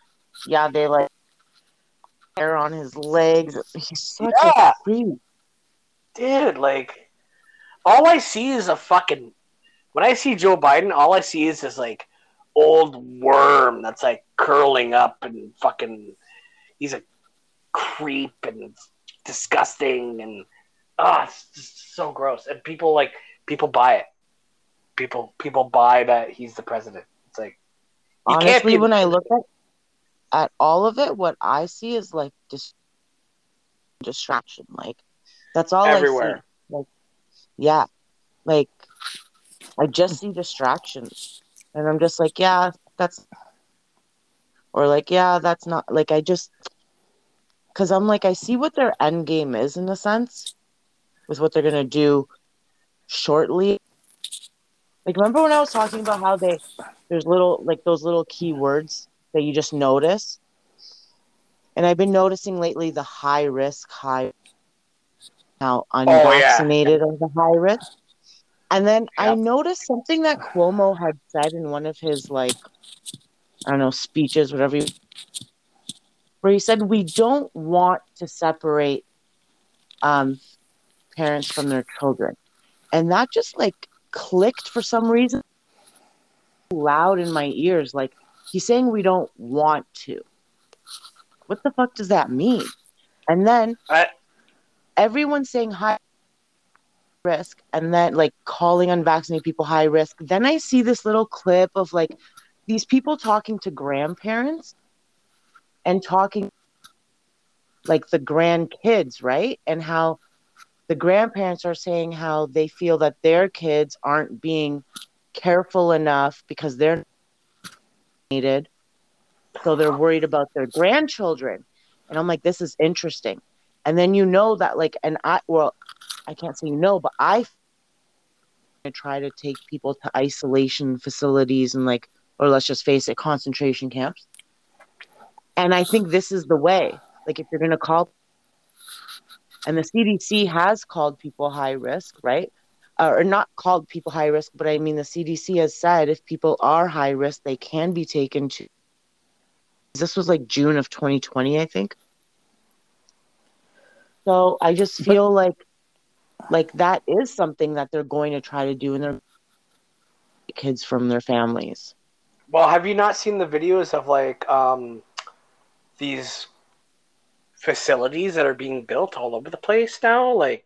yeah, they like hair on his legs. He's such Yeah. a freak. dude, like, all I see is a fucking. When I see Joe Biden, all I see is this like old worm that's like curling up and fucking. He's a creep and disgusting and ah, it's just so gross. And people like people buy it. People people buy that he's the president. It's like you can't Honestly, when I look at at all of it, what I see is like dis- distraction. Like that's all Everywhere. I see. Like yeah, like I just see distractions, and I'm just like, yeah, that's, or like, yeah, that's not. Like I just, because I'm like, I see what their end game is in a sense, with what they're gonna do shortly. Like remember when I was talking about how they there's little like those little keywords that you just notice. And I've been noticing lately the high risk, high now Oh, yeah. unvaccinated are the high risk. And then I noticed something that Cuomo had said in one of his like I don't know speeches, whatever, you, where he said we don't want to separate um, parents from their children, and that just like clicked for some reason loud in my ears. Like he's saying we don't want to. What the fuck does that mean? And then I- everyone's saying high risk, and then like calling unvaccinated people high risk. Then I see this little clip of like these people talking to grandparents and talking like the grandkids, right? And how the grandparents are saying how they feel that their kids aren't being careful enough because they're needed So they're worried about their grandchildren. And I'm like, this is interesting. And then you know that, like, and I, well, I can't say you know, but I try to take people to isolation facilities and, like, or let's just face it, concentration camps. And I think this is the way. Like, if you're going to call, and the CDC has called people high risk, right? Uh, or not called people high risk, but I mean, the CDC has said if people are high risk, they can be taken to. This was like June of 2020, I think. So I just feel like, like that is something that they're going to try to do in their kids from their families. Well, have you not seen the videos of like um, these facilities that are being built all over the place now? Like,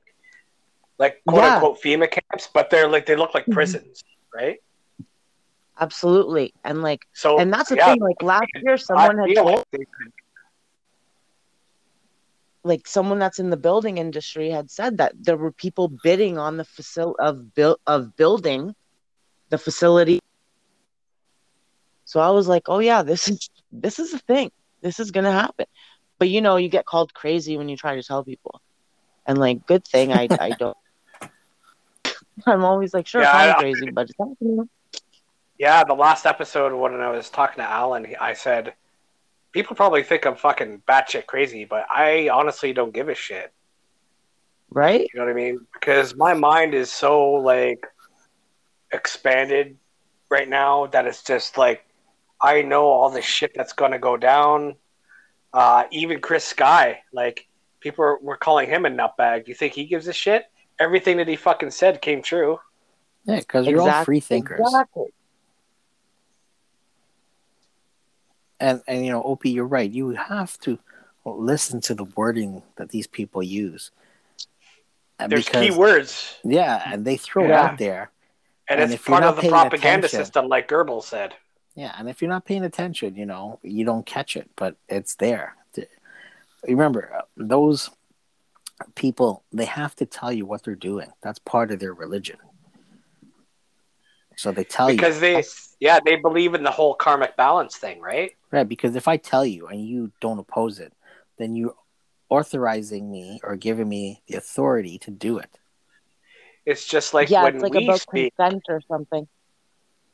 like quote yeah. unquote FEMA camps, but they're like they look like mm-hmm. prisons, mm-hmm. right? Absolutely, and like so, and that's the yeah, thing. Like last year, someone had told, like someone that's in the building industry had said that there were people bidding on the facility of build of building the facility. So I was like, oh yeah, this is this is a thing. This is gonna happen. But you know, you get called crazy when you try to tell people. And like, good thing I I don't. [LAUGHS] I'm always like, sure, yeah, I'm crazy, but it's happening. Yeah, the last episode when I was talking to Alan, I said, people probably think I'm fucking batshit crazy, but I honestly don't give a shit. Right? You know what I mean? Because my mind is so like expanded right now that it's just like I know all the shit that's gonna go down. Uh, even Chris Sky, like people were calling him a nutbag. Do you think he gives a shit? Everything that he fucking said came true. Yeah, because you're all free thinkers. Exactly. And and you know, Opie, you're right. You have to listen to the wording that these people use. And There's because, key words. Yeah, and they throw yeah. it out there. And, and it's part of the propaganda system, like Goebbels said. Yeah, and if you're not paying attention, you know, you don't catch it, but it's there. Remember, uh, those people, they have to tell you what they're doing. That's part of their religion. So they tell because you. Because they, yeah, they believe in the whole karmic balance thing, right? Right, because if I tell you and you don't oppose it, then you're authorizing me or giving me the authority to do it. It's just like yeah, when it's like we about speak, consent or something.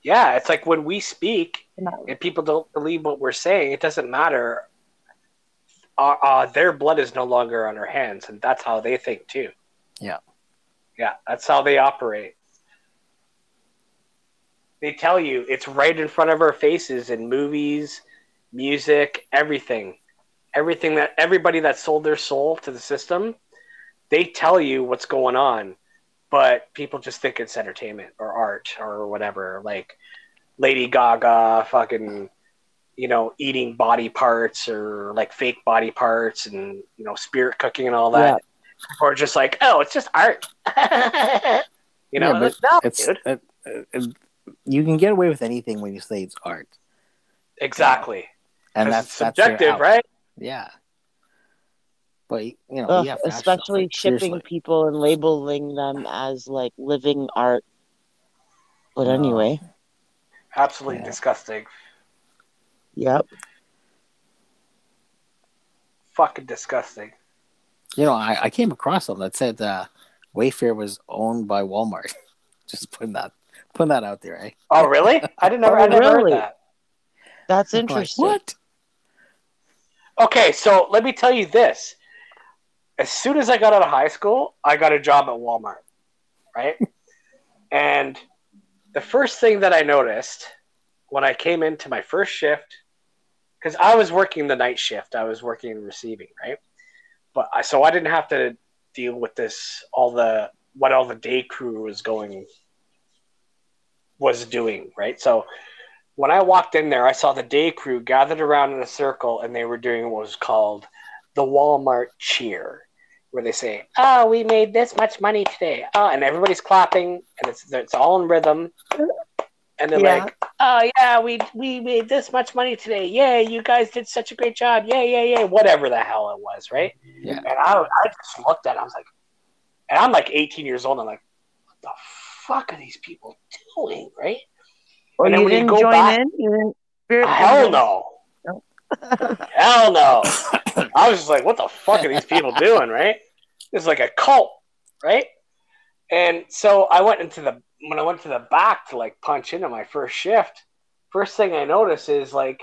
Yeah, it's like when we speak and people don't believe what we're saying. It doesn't matter. Uh, uh, their blood is no longer on our hands, and that's how they think too. Yeah, yeah, that's how they operate. They tell you it's right in front of our faces in movies music, everything. Everything that everybody that sold their soul to the system, they tell you what's going on, but people just think it's entertainment or art or whatever. Like Lady Gaga fucking you know, eating body parts or like fake body parts and you know, spirit cooking and all that. Yeah. Or just like, oh, it's just art. [LAUGHS] you know, yeah, no, it's, dude. It, it, you can get away with anything when you say it's art. Exactly and that's subjective, right? Yeah. But you know, Ugh, especially like, shipping seriously. people and labeling them as like living art. But anyway, absolutely yeah. disgusting. Yep. Fucking disgusting. You know, I, I came across something that said uh, Wayfair was owned by Walmart. [LAUGHS] Just putting that putting that out there, eh? Oh, really? I didn't [LAUGHS] know. I never really? heard that. That's interesting. Like, what? Okay, so let me tell you this. As soon as I got out of high school, I got a job at Walmart, right? [LAUGHS] and the first thing that I noticed when I came into my first shift, because I was working the night shift, I was working receiving, right? But I, so I didn't have to deal with this, all the what all the day crew was going was doing, right? So when I walked in there, I saw the day crew gathered around in a circle and they were doing what was called the Walmart cheer, where they say, "Oh, we made this much money today," oh, and everybody's clapping and it's it's all in rhythm, and they're yeah. like, "Oh yeah, we we made this much money today! Yay, you guys did such a great job! Yay, yay, yay!" Whatever the hell it was, right? Yeah. And I I just looked at, it, I was like, and I'm like 18 years old, and I'm like, what the fuck are these people doing, right? Or you didn't join back, in? You didn't, ah, hell no. no. [LAUGHS] Hell no. I was just like, what the fuck are these people doing, right? It's like a cult, right? And so I went into the when I went to the back to like punch into my first shift, first thing I notice is like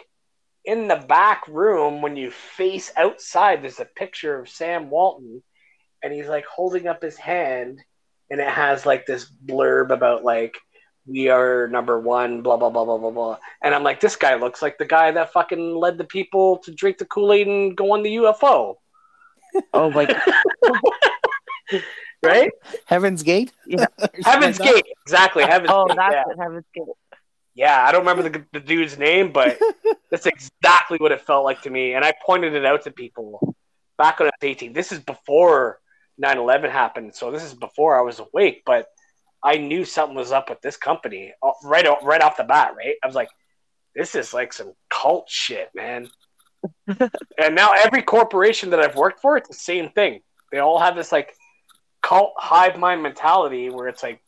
in the back room when you face outside, there's a picture of Sam Walton, and he's like holding up his hand, and it has like this blurb about like we are number one, blah blah blah blah blah blah. And I'm like, this guy looks like the guy that fucking led the people to drink the Kool Aid and go on the UFO, [LAUGHS] Oh my god. right? Heaven's Gate. Yeah. [LAUGHS] Heaven's like? Gate, exactly. Heaven's Oh, Gate. that's yeah. Heaven's Gate. yeah, I don't remember the, the dude's name, but [LAUGHS] that's exactly what it felt like to me. And I pointed it out to people back when I was 18. This is before 9 11 happened, so this is before I was awake, but I knew something was up with this company uh, right, right off the bat, right? I was like, this is like some cult shit, man. [LAUGHS] and now every corporation that I've worked for, it's the same thing. They all have this like cult hive mind mentality where it's like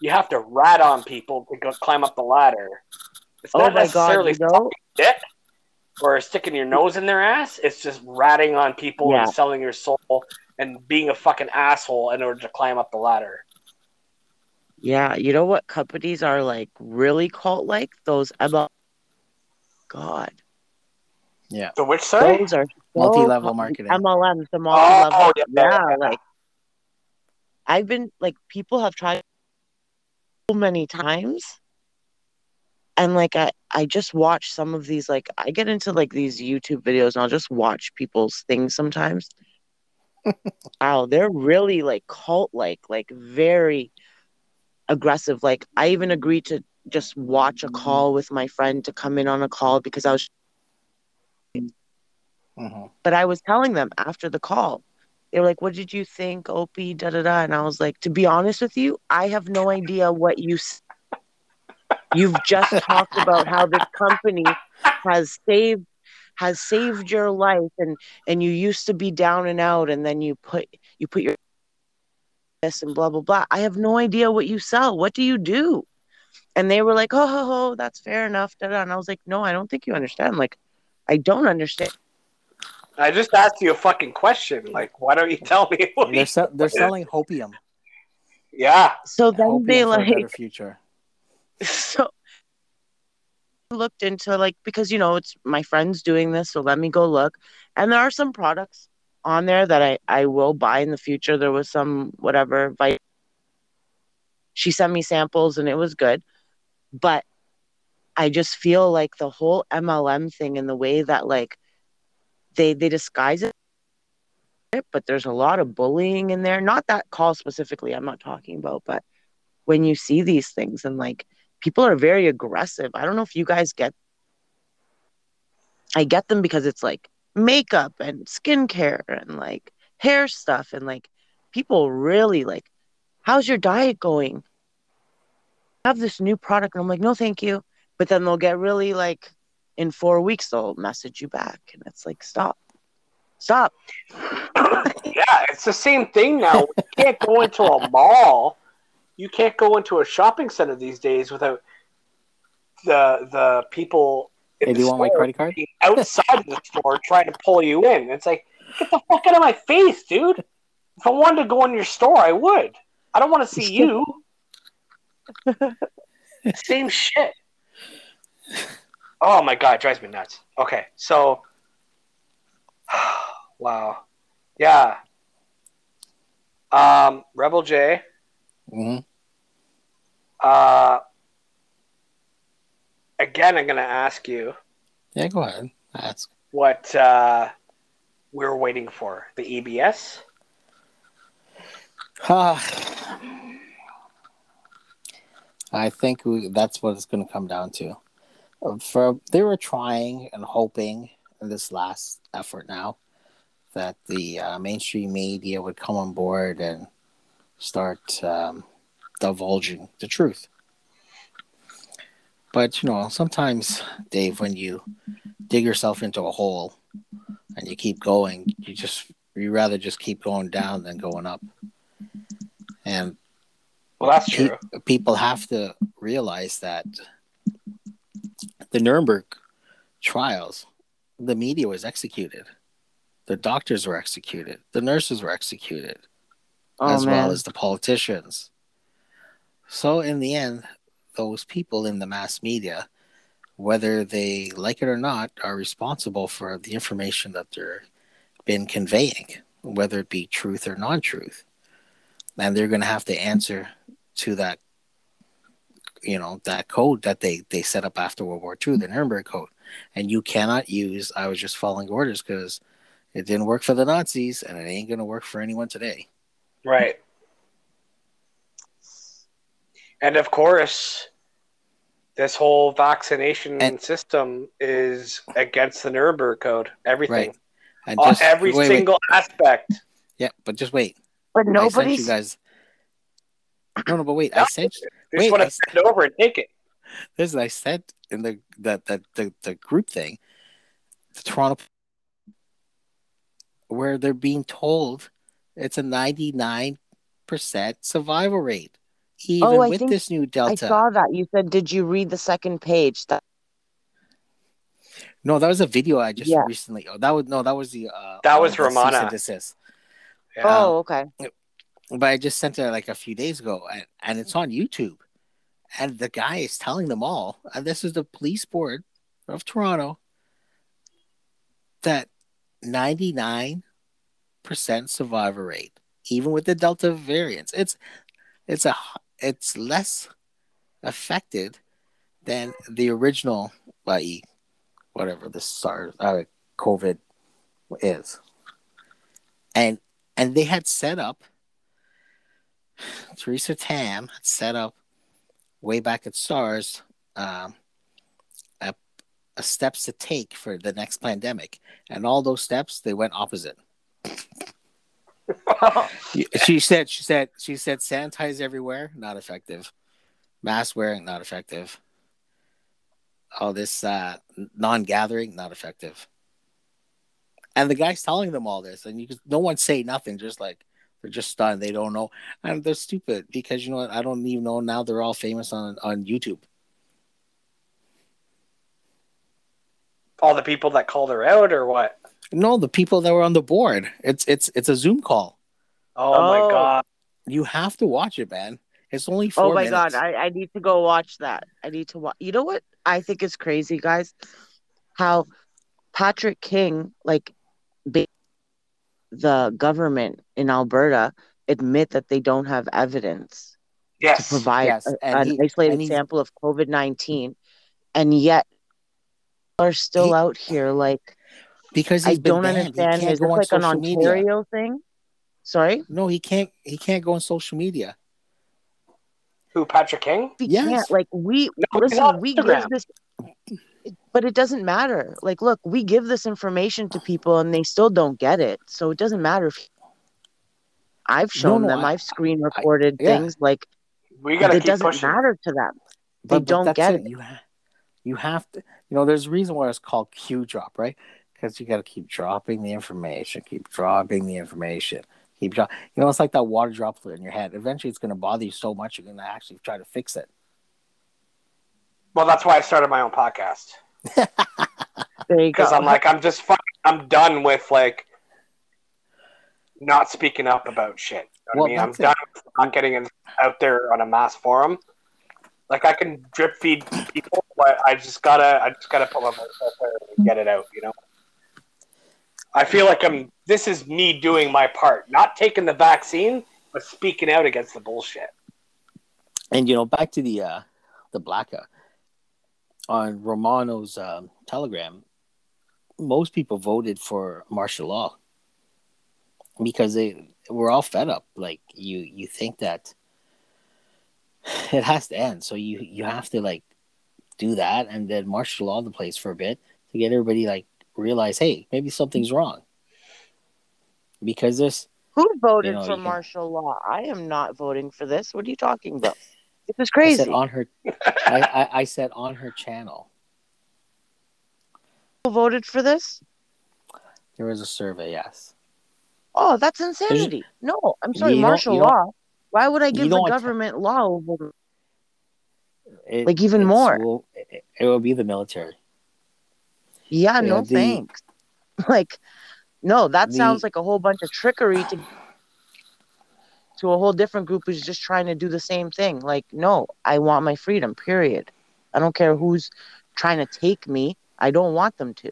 you have to rat on people to go climb up the ladder. It's Oh not god, necessarily you know? shit or sticking your nose in their ass. It's just ratting on people Yeah. and selling your soul and being a fucking asshole in order to climb up the ladder. Yeah, you know what companies are like really cult like? Those ML God. Yeah. The which sorry? Those are so Multi-level marketing. MLMs, the multi-level. Oh, yeah, yeah, yeah, yeah. like I've been like people have tried so many times. And like I, I just watch some of these like I get into like these YouTube videos and I'll just watch people's things sometimes. [LAUGHS] wow, they're really like cult like, like very aggressive. Like I even agreed to just watch a call with my friend to come in on a call because I was Mhm. but I was telling them after the call, they were like, "What did you think, Opie?" Da da da. And I was like, "To be honest with you, I have no idea what you. s- You've just talked about how this company has saved has saved your life, and and you used to be down and out, and then you put you put your this and blah blah blah. I have no idea what you sell. What do you do?" And they were like, "Oh, ho, ho, that's fair enough." Da da. And I was like, "No, I don't think you understand. Like, I don't understand." I just asked you a fucking question. Like, why don't you tell me? What They're se- they're selling hopium. yeah. So then Hopium they for a like better future. [LAUGHS] so looked into like because you know it's my friends doing this so let me go look and there are some products on there that i i will buy in the future. There was some whatever vit- she sent me samples and it was good. But i just feel like the whole mlm thing and the way that like they they disguise it but there's a lot of bullying in there. Not that call specifically i'm not talking about but when you see these things and like people are very aggressive. I don't know if you guys get I get them because it's like makeup and skincare and like hair stuff and like people really like how's your diet going? I have this new product and I'm like no thank you. But then they'll get really like in 4 weeks they'll message you back and it's like stop. Stop. [COUGHS] yeah, it's the same thing now. You can't go into a mall. You can't go into a shopping center these days without the the people in Hey, the do you want my credit card? outside of the store trying to pull you in. It's like, get the fuck out of my face, dude. If I wanted to go in your store, I would. I don't want to see you. [LAUGHS] Same shit. Oh my god, it drives me nuts. Okay, so [SIGHS] wow. Yeah. Um, Rebel J. hmm Uh, again, I'm going to ask you Yeah, go ahead. Ask. what uh, we're waiting for. The EBS? [SIGHS] I think we, that's what it's going to come down to. For they were trying and hoping in this last effort now that the uh, mainstream media would come on board and start um, divulging the truth. But you know, sometimes, Dave, when you dig yourself into a hole and you keep going, you just you rather just keep going down than going up. And Well, that's pe- true. people have to realize that the Nuremberg trials the media was executed. The doctors were executed. The nurses were executed, Oh, as man. well as the politicians. So, in the end, those people in the mass media, whether they like it or not, are responsible for the information that they're been conveying, whether it be truth or non-truth, and they're going to have to answer to that. You know that code that they they set up after World War II, the Nuremberg Code, and you cannot use. I was just following orders because it didn't work for the Nazis, and it ain't going to work for anyone today. Right. And of course, this whole vaccination And- system is against the Nuremberg Code. Everything. Right. And On just- every wait, wait. single aspect. Yeah, but just wait. But nobody. you guys. No, no, but wait. I sent. They Wait, just want to send over and take it. Listen, I sent in the the the the, the group thing, the Toronto, where they're being told it's a ninety nine percent survival rate, even Oh, I with think this new I saw that. You said, did you read the second page? That, No, that was a video I just Yeah. recently. Oh, that was no, that was the. Uh, That uh, was the Romana. desist. Yeah. Oh, okay. but I just sent it like a few days ago, and, and it's on YouTube. And the guy is telling them all, and this is the police board of Toronto, that 99% survivor rate, even with the Delta variants. It's it's a it's less affected than the original, i.e., whatever the SARS uh, COVID is. And and they had set up Theresa Tam had set up way back at SARS um, a, a steps to take for the next pandemic, and all those steps they went opposite. [LAUGHS] she said she said she said sanitize everywhere, not effective. Mask wearing, not effective. All this uh, non-gathering, not effective. And the guy's telling them all this, and you just, no one say nothing, just like they're just stunned. They don't know, and they're stupid because you know what? I don't even know now. They're all famous on on YouTube. All the people that called her out or what? No, the people that were on the board. It's it's it's a Zoom call. Oh, Oh. my god. You have to watch it, man. It's only oh, four. Oh my minutes. god, I, I need to go watch that. I need to watch. You know what I think is crazy, guys? How Patrick King, like the government in Alberta, admit that they don't have evidence to provide Yes, a- an he- isolated and sample of COVID nineteen, and yet are still He- out here. Like because I he's been don't banned. He understand. can't Is this on like an social media. Ontario thing? Sorry, No, he can't. He can't go on social media. Who, Patrick King? we Yes. can't. Like we No, listen. We Instagram. give this, but it doesn't matter. Like, look, we give this information to people, and they still don't get it. So it doesn't matter if I've shown no, them. I- I've screen recorded yeah. things. Like We gotta it doesn't pushing. matter to them. They But, but don't that's get it. it. You have, you have to. You know, there's a reason why it's called Q drop, right? Because you got to keep dropping the information, keep dropping the information, keep drop. You know, it's like that water droplet in your head. Eventually, it's going to bother you so much you're going to actually try to fix it. Well, that's why I started my own podcast. [LAUGHS] There you go. Because I'm like, I'm just fucking, I'm done with like not speaking up about shit. You know Well, I mean? I'm it. done with not getting in, out there on a mass forum. Like I can drip feed people, but I just gotta, I just gotta put my voice out there and get it out. You know. I feel like I'm. This is me doing my part, not taking the vaccine, but speaking out against the bullshit. And you know, back to the uh the blackout on Romana's um, telegram, most people voted for martial law because they were all fed up. Like you, you think that it has to end, so you you have to like do that and then martial law the place for a bit to get everybody like realize, hey, maybe something's wrong because this Who voted You know, for you can- martial law? I am not voting for this. What are you talking about? [LAUGHS] This is I crazy. said on her, I, I I said on her channel Who voted for this? there was a survey, yes. Oh, that's insanity. No, I'm sorry, martial law. Why would I give the government law over? It- Like, even more. Will, it, it will be the military. Yeah, Yeah, no the- thanks. [LAUGHS] Like, no, that The- sounds like a whole bunch of trickery to to a whole different group who's just trying to do the same thing. Like, no, I want my freedom. Period. I don't care who's trying to take me. I don't want them to.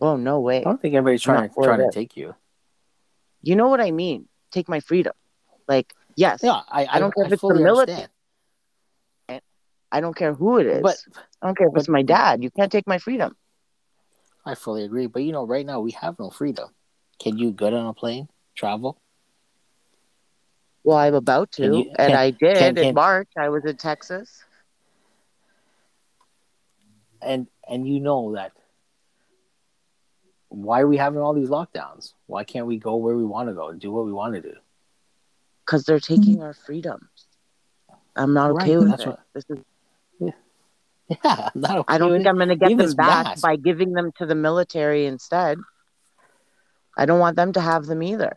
Oh no way. I don't think anybody's trying to trying to take you. You know what I mean? Take my freedom. Like, yes, Yeah, I, I don't care if it's the fully military. I don't care who it is. But I don't care if it's my dad. You can't take my freedom. I fully agree. But you know, right now we have no freedom. Can you get on a plane, travel? Well, I'm about to, you- and can- I did can- in can- March. I was in Texas. And and you know that why are we having all these lockdowns? Why can't we go where we want to go and do what we want to do? because they're taking mm-hmm. our freedoms. I'm not okay with that's it. what- This is, [LAUGHS] Yeah, I'm not I don't think. I'm going to get them back mask. by giving them to the military instead. I don't want them to have them either.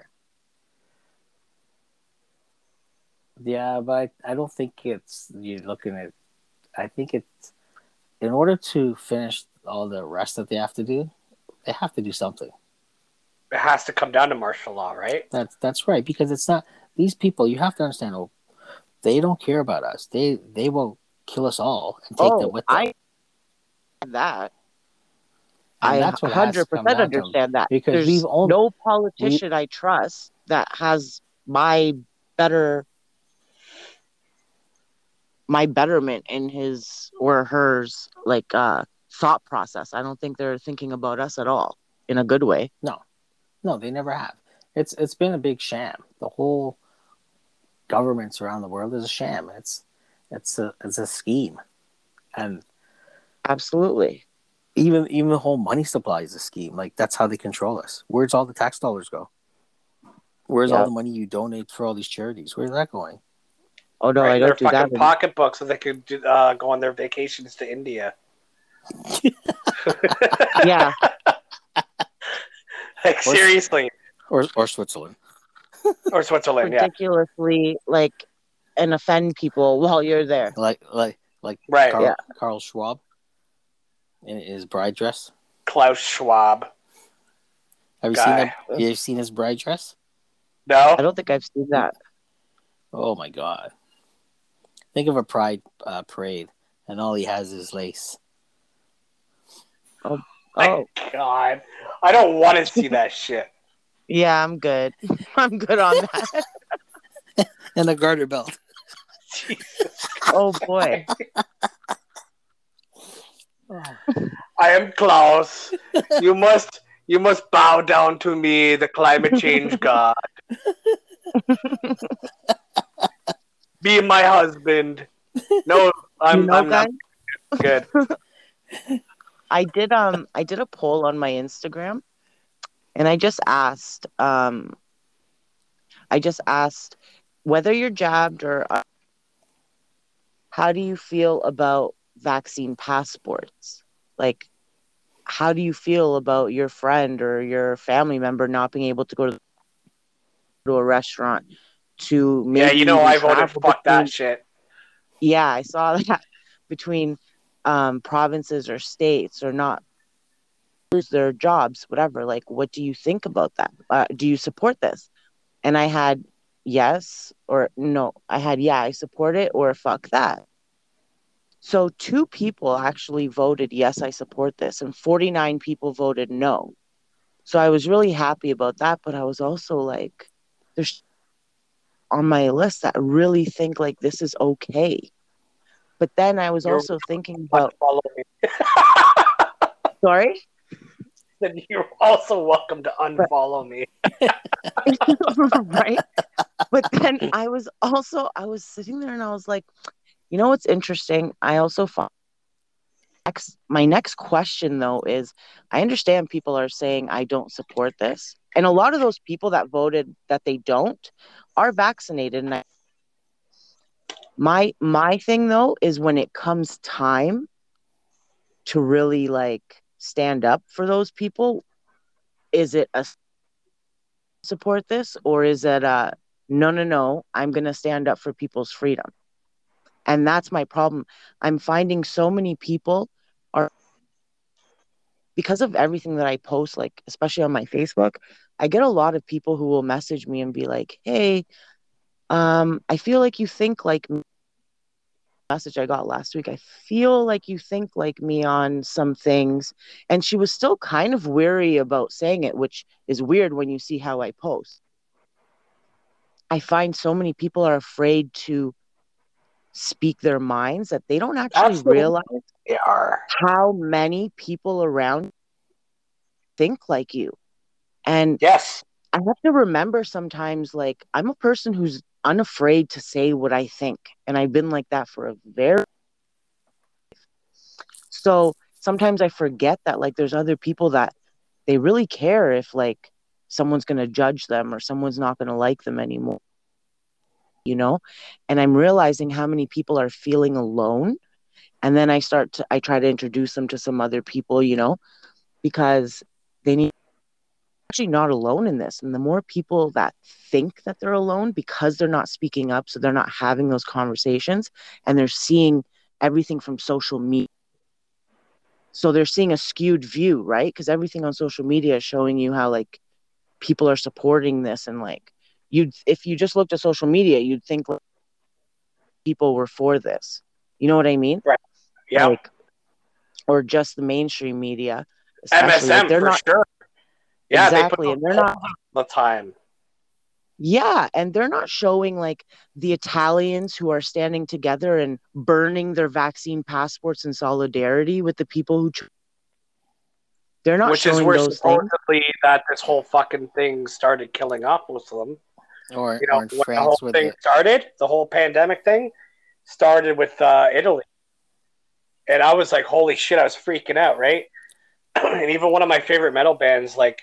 Yeah, but I don't think it's you're looking at. I think it's in order to finish all the rest that they have to do, they have to do something. It has to come down to martial law, right? That's that's right because it's not these people. You have to understand. Oh, they don't care about us. They they will kill us all and take them Oh, with them. I that. And I that's what it has to 100% come down to. understand that. Because There's we've only- no politician I trust that has my better my betterment in his or hers like uh thought process. I don't think they're thinking about us at all in a good way. No. No, they never have. It's it's been a big sham. The whole governments around the world is a sham. It's it's a it's a scheme, and Absolutely. even even the whole money supply is a scheme. Like that's how they control us. Where's all the tax dollars go? Where's Yeah. all the money you donate for all these charities? Where's that going? Oh no, right? I don't do that. fucking anymore. pocketbook so they could do, uh, go on their vacations to India. [LAUGHS] yeah, [LAUGHS] like seriously, Or or Switzerland? or Switzerland, yeah, ridiculously like and offend people while you're there. Like like like right. Carl, Yeah. Carl Schwab in his bride dress. Klaus Schwab. Have you Guy. seen that? You seen his bride dress? No, I don't think I've seen that. Oh my god! Think of a pride uh, parade, and all he has is lace. Oh, my God, I don't want to see that [LAUGHS] shit. yeah, I'm good. [LAUGHS] I'm good on that. [LAUGHS] and a garter belt. Oh boy. I am Klaus. You must, you must bow down to me, the climate change [LAUGHS] god. Be my husband. No, I'm, you know, I'm not good. [LAUGHS] I did um I did a poll on my Instagram and I just asked um I just asked whether you're jabbed or uh, how do you feel about vaccine passports? Like how do you feel about your friend or your family member not being able to go to, to a restaurant to maybe Yeah, you know I voted fuck that shit. yeah, I saw [LAUGHS] that between um, provinces or states or not lose their jobs, whatever. Like, what do you think about that? Uh, do you support this? And I had yes or no. I had yeah, I support it or fuck that. So two people actually voted yes, I support this, and 49 people voted no. So I was really happy about that, but I was also like, there's on my list that really think like this is okay. But then I was You're- also thinking about [LAUGHS] sorry, [LAUGHS] Then you're also welcome to unfollow me. [LAUGHS] [LAUGHS] right? But then I was also I was sitting there and I was like, you know what's interesting? I also found my next question though is I understand people are saying I don't support this. And a lot of those people that voted that they don't are vaccinated and I, my my thing though is when it comes time to really like stand up for those people? Is it a support this or is it uh no no no i'm going to stand up for people's freedom? And that's my problem. I'm finding so many people are because of everything that I post, like especially on my Facebook, I get a lot of people who will message me and be like, "Hey, um, I feel like you think like me." Message I got last week. I feel like you think like me on some things, and she was still kind of weary about saying it, which is weird when you see how I post. I find so many people are afraid to speak their minds that they don't actually Absolutely. realize They are. how many people around think like you. And Yes. I have to remember sometimes, like, I'm a person who's unafraid to say what I think. And I've been like that for a very so sometimes I forget that like there's other people that they really care if like someone's gonna judge them or someone's not gonna like them anymore. You know? And I'm realizing how many people are feeling alone. And then I start to I try to introduce them to some other people, you know, because they need actually not alone in this. And the more people that think that they're alone because they're not speaking up, so they're not having those conversations and they're seeing everything from social media. So they're seeing a skewed view, right? Because everything on social media is showing you how like people are supporting this and like you'd if you just looked at social media, you'd think like, people were for this. You know what I mean? Right. Yeah. Like, or just the mainstream media. MSM like, they're for not sure. Yeah, exactly, they and they're not all the time. Yeah, and they're not showing like the Italians who are standing together and burning their vaccine passports in solidarity with the people who. Tr- they're not Which is where those things. supposedly that this whole fucking thing started killing off most of them. Or, You know, or in when the whole with thing the, started, the whole pandemic thing started with uh, Italy. And I was like, holy shit, I was freaking out, right? [CLEARS THROAT] and even one of my favorite metal bands, like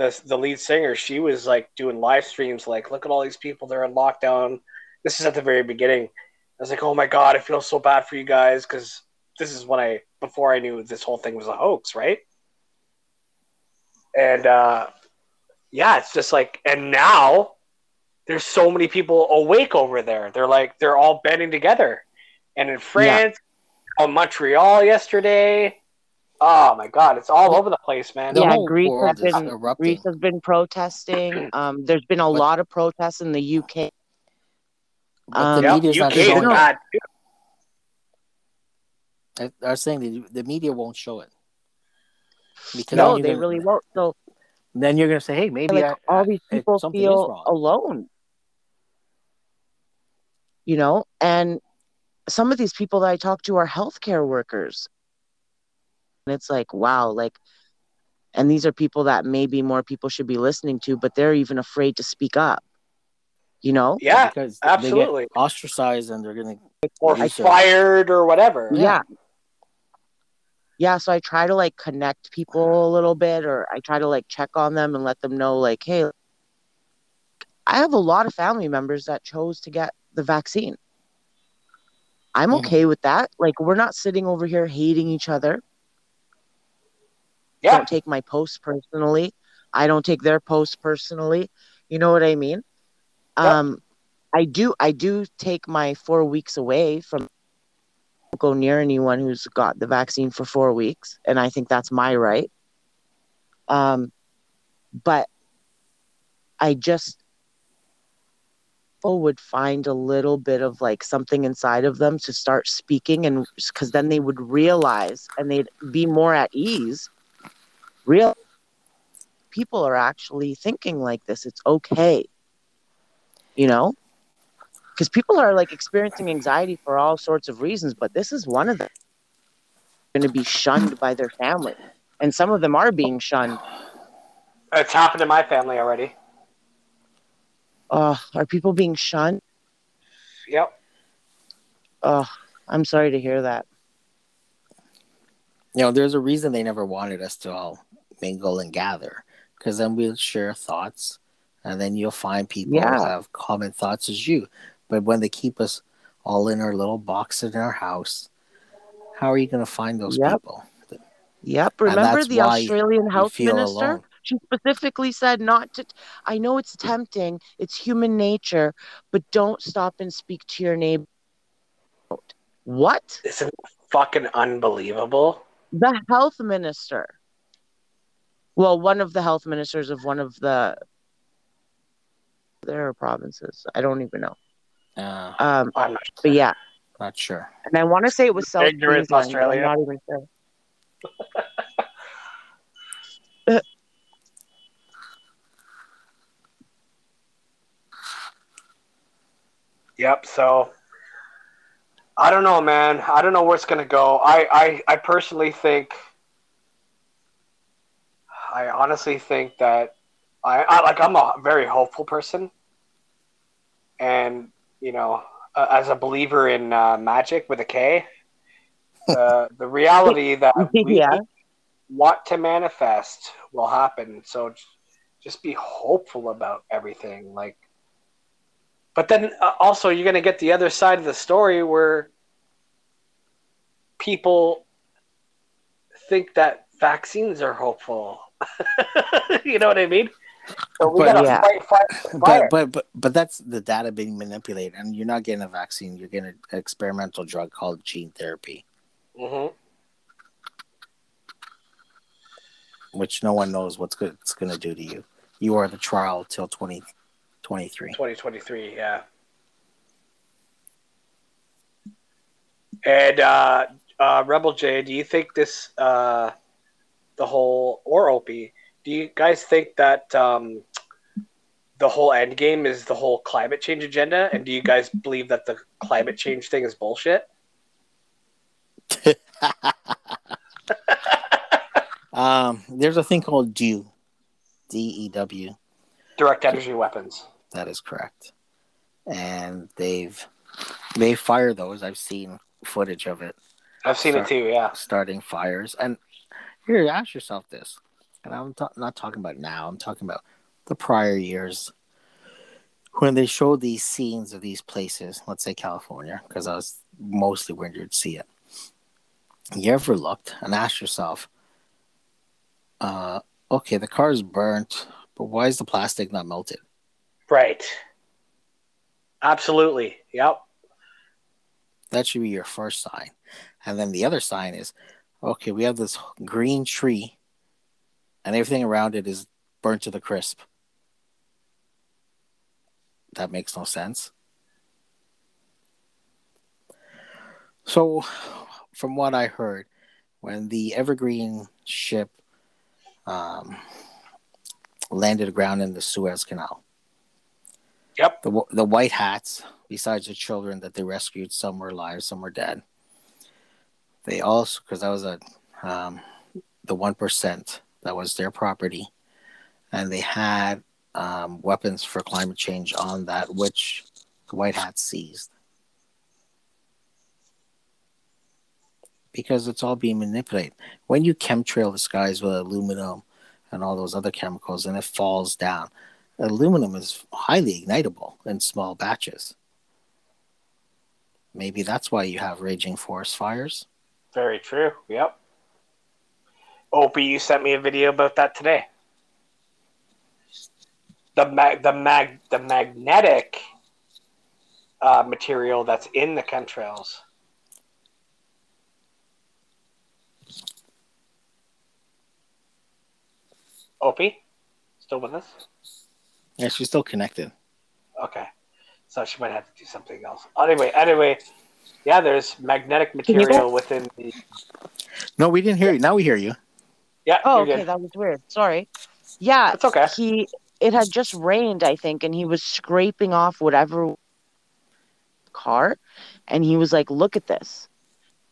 the, the lead singer, she was like doing live streams, like, look at all these people, they're in lockdown. This is at the very beginning. I was like, oh my God, I feel so bad for you guys because this is when I, before I knew this whole thing was a hoax, right? And uh, yeah, it's just like, and now there's so many people awake over there. They're like, they're all banding together. And in France, on Montreal yesterday. Oh my God, it's all over the place, man. the Yeah, Greece has been- erupting. Greece has been protesting. [CLEARS THROAT] Um, there's been a But- lot of protests in the UK. But Um, the Yep, media's not UK is showing it. bad. too. I, I saying the, the media won't show it. Because No, they gonna- really won't. So Then you're gonna say, "Hey, maybe like I, all these people something is feel alone. You know, and some of these people that I talk to are healthcare workers. And it's like, wow, like and these are people that maybe more people should be listening to, but they're even afraid to speak up. You know? Yeah, because absolutely. they get ostracized and they're gonna or fired or whatever. yeah yeah so i try to like connect people a little bit or i try to like check on them and let them know like hey i have a lot of family members that chose to get the vaccine i'm okay with that like we're not sitting over here hating each other Yeah, don't take my posts personally. I don't take their posts personally. You know what i mean? Yep. um i do i do take my four weeks away from go near anyone who's got the vaccine for four weeks and i think that's my right. Um but i just people would find a little bit of like something inside of them to start speaking and because then they would realize and they'd be more at ease real people are actually thinking like this. It's okay. You know? Because people are like experiencing anxiety for all sorts of reasons but this is one of them. Going to be shunned by their family. And some of them are being shunned. It's happened in my family already. uh, are people being shunned? Yep. oh i'm sorry to hear that. You know, there's a reason they never wanted us to all mingle and gather, because then we'll share thoughts, and then you'll find people Yeah. who have common thoughts as you. But when they keep us all in our little box in our house, how are you going to find those Yep. people? Yep. Remember the Australian health minister? alone. She specifically said not to. I know it's tempting, it's human nature, but don't stop and speak to your neighbor. What? Isn't fucking unbelievable? The health minister. Well, one of the health ministers of one of the their provinces. I don't even know. Uh, Um, I'm not but yeah, not sure. and I want to say it was South Ignorant Queensland. Australia. I'm not even sure. [LAUGHS] Yep. So I don't know, man. I don't know where it's gonna go. I I, I personally think. I honestly think that I, I like I'm a very hopeful person, and you know, uh, as a believer in uh, magic with a K, uh, the reality [LAUGHS] that we Yeah. want to manifest will happen. So just be hopeful about everything. Like, but then uh, also you're gonna get the other side of the story where people think that vaccines are hopeful. [LAUGHS] you know what I mean? So we But- gotta Yeah. fight, fight, fire. But but but but that's the data being manipulated, and you're not getting a vaccine. You're getting an experimental drug called gene therapy, hmm which no one knows what's good, it's going to do to you. You are the trial till 2023. 2023, yeah. And uh, uh, Rebel J, do you think this, uh, the whole, or Opie, do you guys think that um, the whole end game is the whole climate change agenda? And do you guys believe that the climate change thing is bullshit? [LAUGHS] um, there's a thing called DEW, D E W. Direct energy weapons. That is correct, and they've they fire those. I've seen footage of it I've seen it too, yeah. starting fires. And here, ask yourself this, and I'm ta- not talking about now. I'm talking about the prior years when they showed these scenes of these places. Let's say California, because I was mostly where you'd see it. You ever looked and asked yourself, uh, okay, the car is burnt, but why is the plastic not melted? Right. Absolutely. Yep. That should be your first sign. And then the other sign is okay, we have this green tree and everything around it is burnt to the crisp. That makes no sense. So, from what I heard, when the Evergreen ship um, landed aground in the Suez Canal, Yep. the the white hats, besides the children that they rescued, some were alive, some were dead. They also, because that was a um, the one percent that was their property, and they had um, weapons for climate change on that, which the white hats seized. Because it's all being manipulated. When you chemtrail the skies with aluminum and all those other chemicals, and it falls down, aluminum is highly ignitable in small batches. Maybe that's why you have raging forest fires. Very true. Yep. Opie, you sent me a video about that today. The mag, the mag, the magnetic uh, material that's in the chemtrails. Opie, still with us? Yeah, she's still connected. Okay, so she might have to do something else. Anyway, anyway, yeah, there's magnetic material within the. No, we didn't hear you. Now we hear you. Yeah, Oh, okay, good. that was weird. Sorry. Yeah, It's okay. He it had just rained, I think, and he was scraping off whatever car, and he was like, "Look at this,"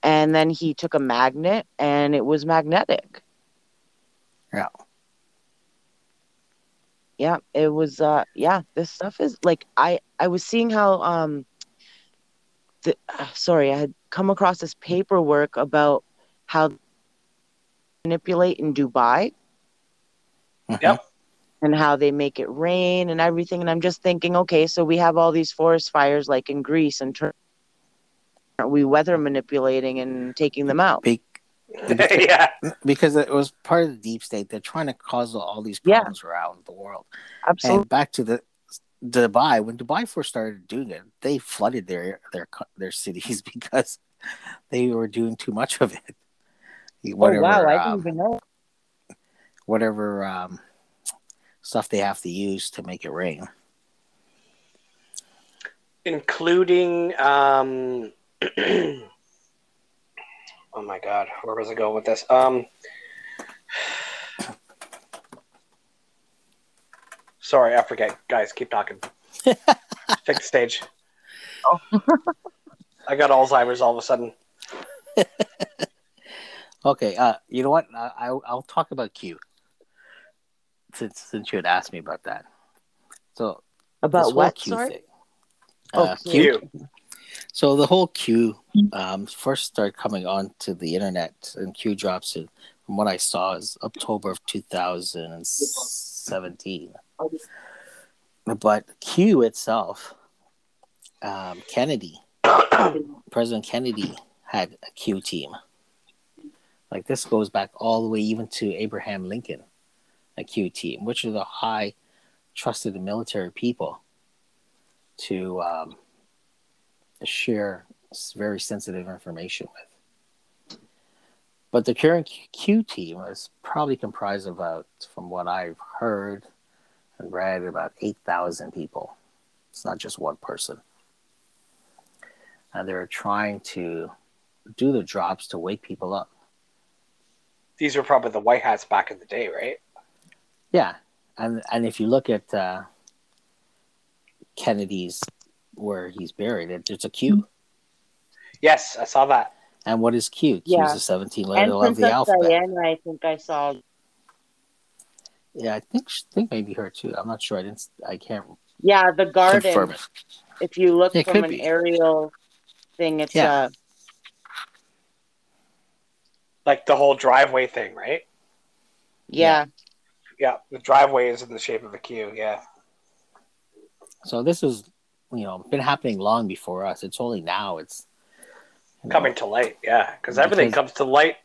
and then he took a magnet, and it was magnetic. Yeah. Yeah, it was. Uh, yeah, this stuff is like I I was seeing how um. The, uh, sorry, I had come across this paperwork about how manipulate in Dubai mm-hmm. Yep. and how they make it rain and everything. And I'm just thinking, okay, so we have all these forest fires like in Greece, and turn, aren't we weather manipulating and taking them out? Be- [LAUGHS] yeah, because it was part of the deep state. They're trying to cause all these Yeah. problems around the world. Absolutely. And back to the Dubai, when Dubai first started doing it, they flooded their their their cities [LAUGHS] because they were doing too much of it. oh Whatever, wow, I um, didn't even know. whatever um, stuff they have to use to make it rain. including um [CLEARS THROAT] oh my god where was i going with this um sorry i forget guys keep talking [LAUGHS] take the stage Oh. i got alzheimer's all of a sudden [LAUGHS] Okay, uh, you know what? I, I'll, I'll talk about Q since since you had asked me about that. So About what? Q Sorry. thing. Oh, Uh, Q. Q. So the whole Q um, first started coming onto the internet, and Q drops it. From what I saw, is October of 2017. But Q itself, um, Kennedy, [COUGHS] President Kennedy had a Q team. Like this goes back all the way even to Abraham Lincoln, a Q team, which are the high trusted military people to um, share very sensitive information with. But the current Q team is probably comprised of about, from what I've heard and read, about 8,000 people. It's not just one person. And they're trying to do the drops to wake people up. these were probably the white hats back in the day right Yeah, and and if you look at uh, Kennedy's where he's buried, it, it's a Q. yes i saw that And what is Q? Q Yeah. is the 17 letter of the Princess alphabet. Diana, I think I saw. Yeah, I think think maybe her too. I'm not sure. I didn't. I can't Yeah, the garden. confirm it. If you look It from an be. aerial thing, it's Yeah. uh, like the whole driveway thing right yeah. yeah the driveway is in the shape of a q yeah So this is, you know, been happening long before us. It's only now it's you know, coming to light yeah because everything comes to light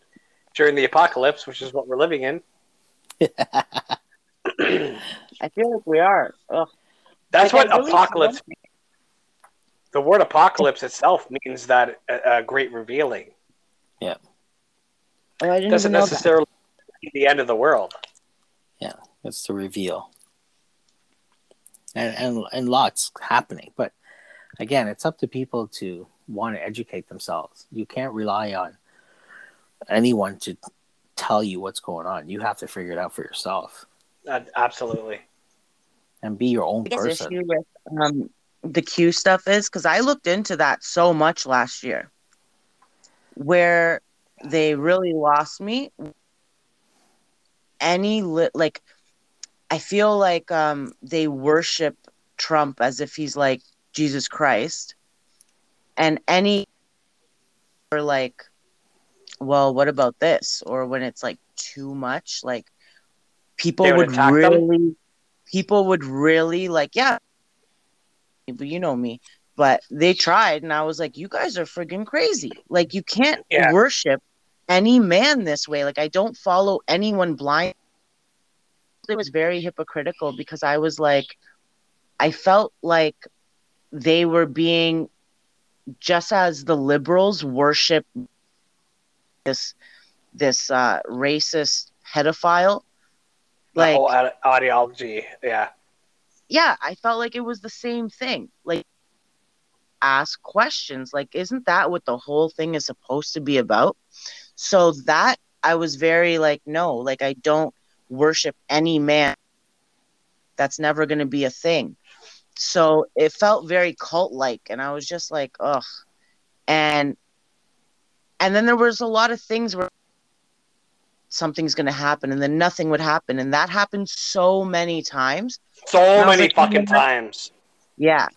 during the apocalypse which is what we're living in [LAUGHS] I feel like we are. Ugh. That's Like, what really apocalypse. The word apocalypse itself means that a, a great revealing Oh, I didn't doesn't even know that. necessarily mean the end of the world. Yeah, it's the reveal. And, and and lots happening. But again, it's up to people to want to educate themselves. You can't rely on anyone to tell you what's going on. You have to figure it out for yourself Uh, absolutely. and be your own biggest person. issue with um, the Q stuff is because I looked into that so much last year, where they really lost me. Any li- like, I feel like um, they worship Trump as if he's like Jesus Christ, and any or like, well, what about this? Or when it's like too much, like people would would attack them? really people would really like, yeah, but you know me. But they tried, and I was like, you guys are friggin' crazy. Like, you can't Yeah. worship any man this way. Like, I don't follow anyone blind. It was very hypocritical because I was like, I felt like they were being just as the liberals worship this this uh racist pedophile like whole ide- ideology. Yeah. yeah, I felt like it was the same thing. Like, ask questions. Like, isn't that what the whole thing is supposed to be about? So that I was very like, no, like, I don't worship any man. That's never going to be a thing. So it felt very cult like. And I was just like, ugh. And, and then there was a lot of things where something's going to happen and then nothing would happen. And that happened so many times. So many like, fucking times. Yeah.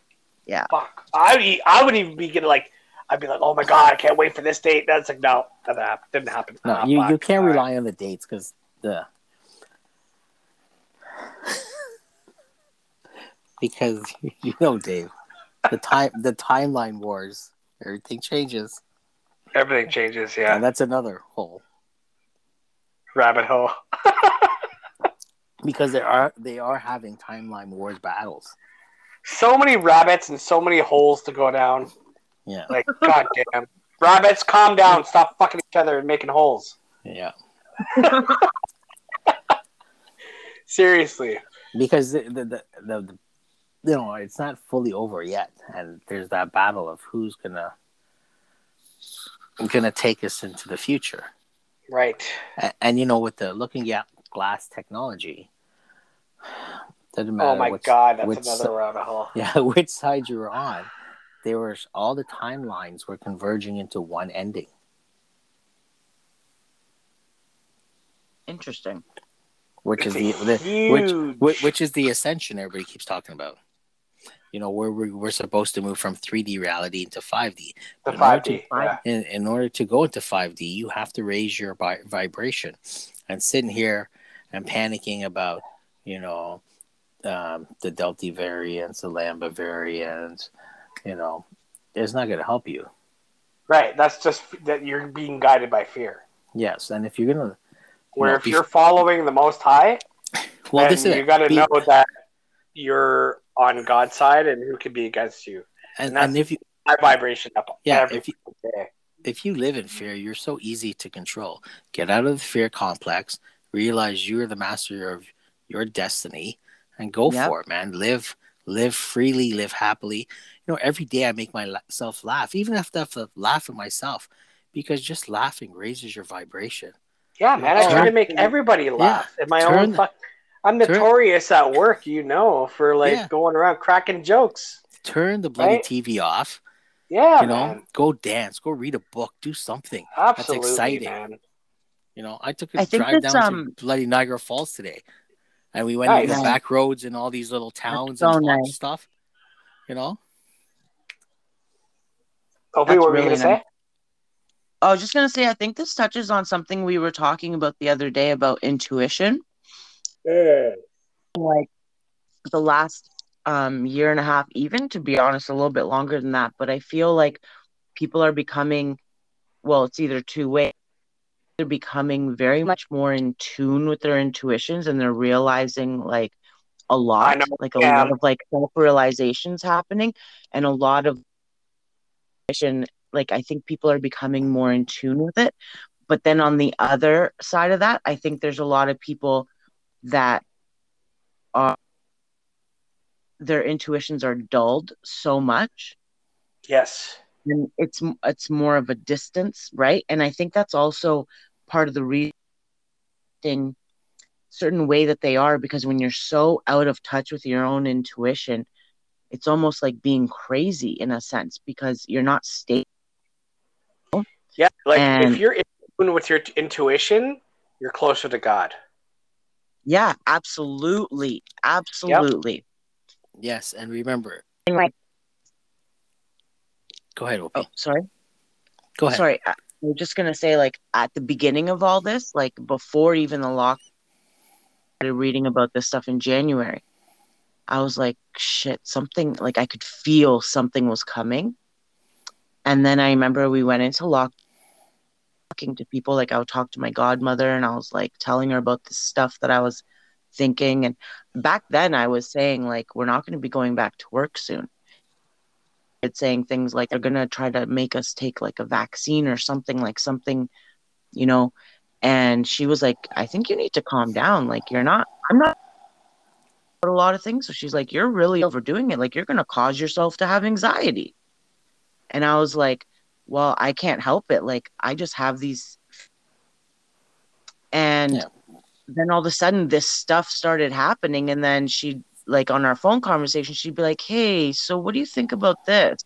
Yeah fuck. I would, e- I would even be getting like, I'd be like, oh my god, I can't wait for this date. That's like, no, that hap- didn't happen. No, Ah, you, you can't All right. rely on the dates [LAUGHS] because the because [LAUGHS] you know, Dave, the time the timeline wars, everything changes, Everything changes. Yeah. and that's another hole Rabbit hole. [LAUGHS] because they are they are having timeline wars battles. So many rabbits and so many holes to go down. Yeah, Like, goddamn. Rabbits, calm down. Stop fucking each other and making holes. yeah. [LAUGHS] Seriously. because the the, the the the you know it's not fully over yet, and there's that battle of who's gonna gonna take us into the future. Right. And, and you know, with the looking at glass technology, doesn't oh matter. Oh my which- god, that's which another si- rabbit hole. [LAUGHS] Yeah, which side you were on, there was all the timelines were converging into one ending. Interesting. which is the, the which, huge. which which is the ascension everybody keeps talking about. You know, where we're, we're supposed to move from 3D reality into 5D. The in order 5D. to- Yeah. In, in order to go into 5D, you have to raise your vi- vibration. And sitting here and panicking about, you know, um, the Delta variants, the Lambda variants, you know, it's not going to help you. Right. That's just that you're being guided by fear. Yes, and if you're gonna, Where No, if bef- you're following the Most High, well, then this is you got to Be- know that you're on God's side and who can be against you. and, and and if you, High vibration up yeah, every if you, day. if you live in fear, you're so easy to control. Get out of the fear complex, realize you're the master of your destiny, and go Yep. for it, man. Live, live freely, live happily. You know, every day I make myself laugh, even if I have to laugh at myself, because just laughing raises your vibration. Yeah, man. I try to make everybody laugh in my Turn- own. Fuck, I'm turn- notorious at work, you know, for like Yeah. going around cracking jokes. Turn the bloody Right? TV off. Yeah, you know, man. go dance, go read a book, do something. Absolutely, exciting. man. You know, I took a I drive down um, to bloody Niagara Falls today, and we went Nice. into the back roads and all these little towns so and nice. stuff. You know, Opie, That's what were you really gonna nice. say? I was just gonna say, I think this touches on something we were talking about the other day about intuition. Like the last um, year and a half, even to be honest, a little bit longer than that. But I feel like people are becoming, well, it's either two ways. They're becoming very much more in tune with their intuitions, and they're realizing like a lot, like a yeah. lot of like self realizations happening, and a lot of like I think people are becoming more in tune with it. But then on the other side of that, I think there's a lot of people that are their intuitions are dulled so much Yes. and it's it's more of a distance, right? And I think that's also part of the reason certain way that they are because when you're so out of touch with your own intuition, it's almost like being crazy in a sense because you're not stable. Yeah. Like And- if you're in tune with your intuition, you're closer to God. Yeah, absolutely, absolutely. yes, and remember, And like, go ahead, Opie. oh, sorry. go ahead. Sorry, I I was just gonna say, like at the beginning of all this, like before even the lock, I started reading about this stuff in January. I was like, shit, something like I could feel something was coming. And then I remember we went into lock, talking to people. Like I would talk to my godmother, and I was like telling her about the stuff that I was thinking. And back then, I was saying like, we're not going to be going back to work soon it's saying things like they're gonna try to make us take like a vaccine or something like something, you know. And she was like, I think you need to calm down. Like you're not I'm not a lot of things. So she's like, You're really overdoing it. Like you're gonna cause yourself to have anxiety. And I was like, Well, I can't help it. Like I just have these and Yeah. then all of a sudden this stuff started happening and then she like on our phone conversation she'd be like hey so what do you think about this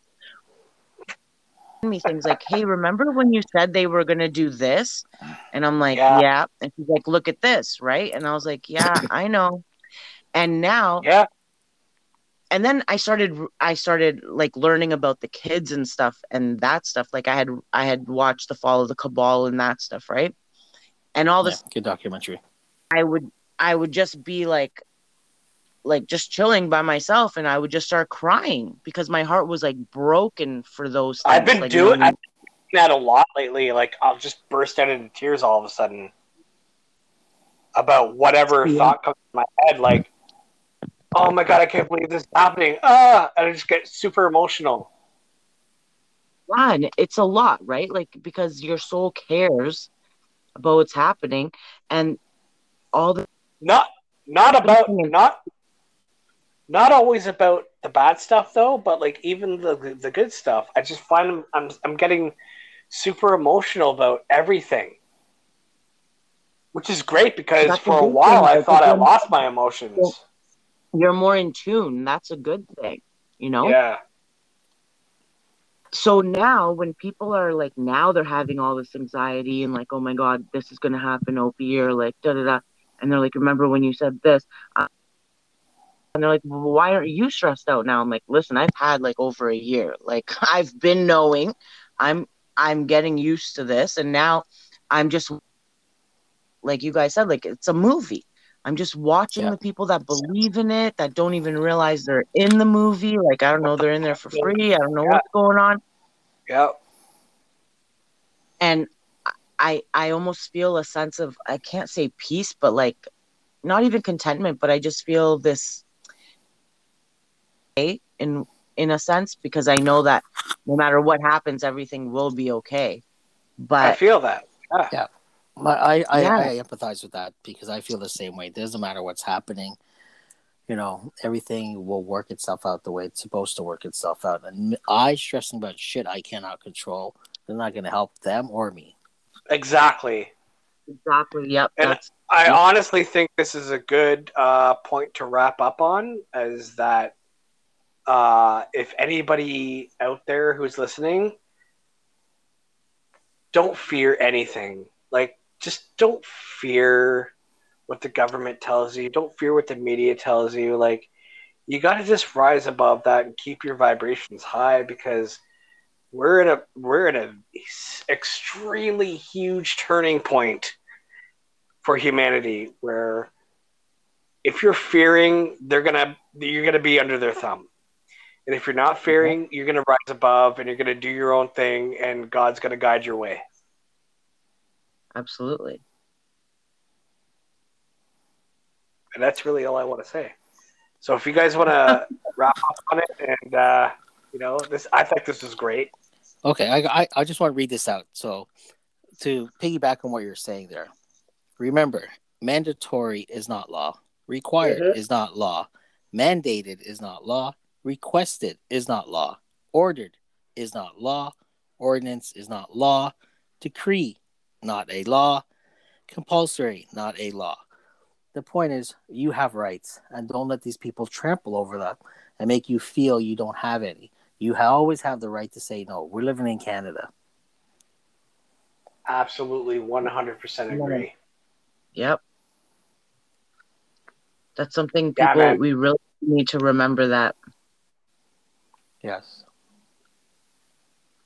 me things like hey remember when you said they were going to do this and i'm like Yeah. yeah. and she's like look at this right and i was like yeah i know and now Yeah. And then i started i started like learning about the kids and stuff and that stuff like i had i had watched the fall of the cabal and that stuff right and all this Yeah, good documentary. I would I would just be like like just chilling by myself and I would just start crying because my heart was like broken for those things. I've been like, doing knowing- I've been that a lot lately. Like I'll just burst out into tears all of a sudden about whatever Yeah. thought comes to my head. Like, oh my god, I can't believe this is happening. Ah, and I just get super emotional. And it's a lot, right? Like because your soul cares about what's happening and all the Not not about not not always about the bad stuff though, but like even the the good stuff. I just find I'm I'm, I'm getting super emotional about everything. Which is great because That's for a while thing, I thought I lost my emotions. You're more in tune. That's a good thing, you know? Yeah. so now when people are like now they're having all this anxiety and like oh my god this is going to happen opie or like da da da and they're like remember when you said this Uh, and they're like well, why aren't you stressed out now i'm like listen i've had like over a year like [LAUGHS] i've been knowing i'm i'm getting used to this and now i'm just like you guys said like it's a movie i'm just watching Yeah. the people that believe in it that don't even realize they're in the movie like i don't know they're in there for [LAUGHS] free i don't know Yeah. what's going on Yeah. and I I almost feel a sense of I can't say peace, but like not even contentment, but I just feel this okay in in a sense because I know that no matter what happens, everything will be okay. But I feel that. My, I, I, Yeah. I empathize with that because I feel the same way. It doesn't matter what's happening. You know, everything will work itself out the way it's supposed to work itself out. And I stressing about shit I cannot control is not going to help them or me. Exactly. exactly, yep. And- I Yeah. honestly think this is a good uh, point to wrap up on. Is that uh, if anybody out there who's listening, don't fear anything. Just don't fear what the government tells you. Don't fear what the media tells you. Like, you got to just rise above that and keep your vibrations high because we're in a we're in a extremely huge turning point for humanity where if you're fearing they're gonna you're gonna be under their thumb and if you're not fearing you're gonna rise above and you're gonna do your own thing and god's gonna guide your way absolutely. and that's really all i want to say. So if you guys want to [LAUGHS] wrap up on it and uh you know this i think this is great. Okay, I, I, I just want to read this out. So, to piggyback on what you're saying there, remember, mandatory is not law, required Mhm. is not law, mandated is not law, requested is not law, ordered is not law, ordinance is not law, decree not a law, compulsory not a law. The point is, you have rights, and don't let these people trample over that and make you feel you don't have any. You ha- always have the right to say no. We're living in Canada. absolutely 100% agree Yep. That's something people man. we really need to remember that. Yes.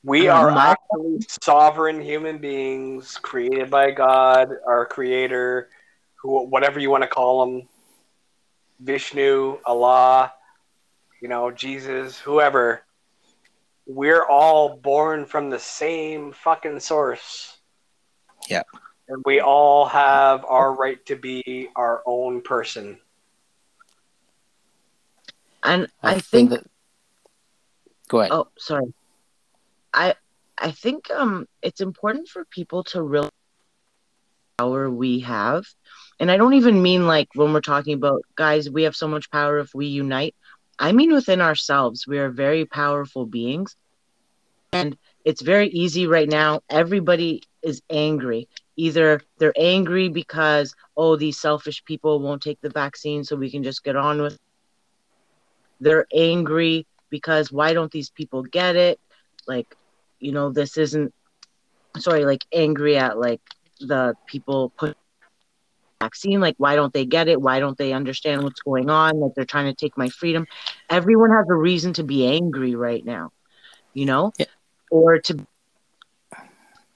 We are actually sovereign human beings created by god our creator who whatever you want to call him vishnu allah you know jesus whoever we're all born from the same fucking source Yep. and we all have our right to be our own person And I, think that. Go ahead. Oh, sorry. I I think um it's important for people to realize power we have. And I don't even mean like when we're talking about guys, we have so much power if we unite. I mean within ourselves. We are very powerful beings. And it's very easy right now. Everybody is angry. Either they're angry because, oh, these selfish people won't take the vaccine so we can just get on with It. they're angry because why don't these people get it? Like, you know, this isn't sorry, like angry at like the people put vaccine, like why don't they get it? Why don't they understand what's going on? Like they're trying to take my freedom. Everyone has a reason to be angry right now, you know? Yeah. Or to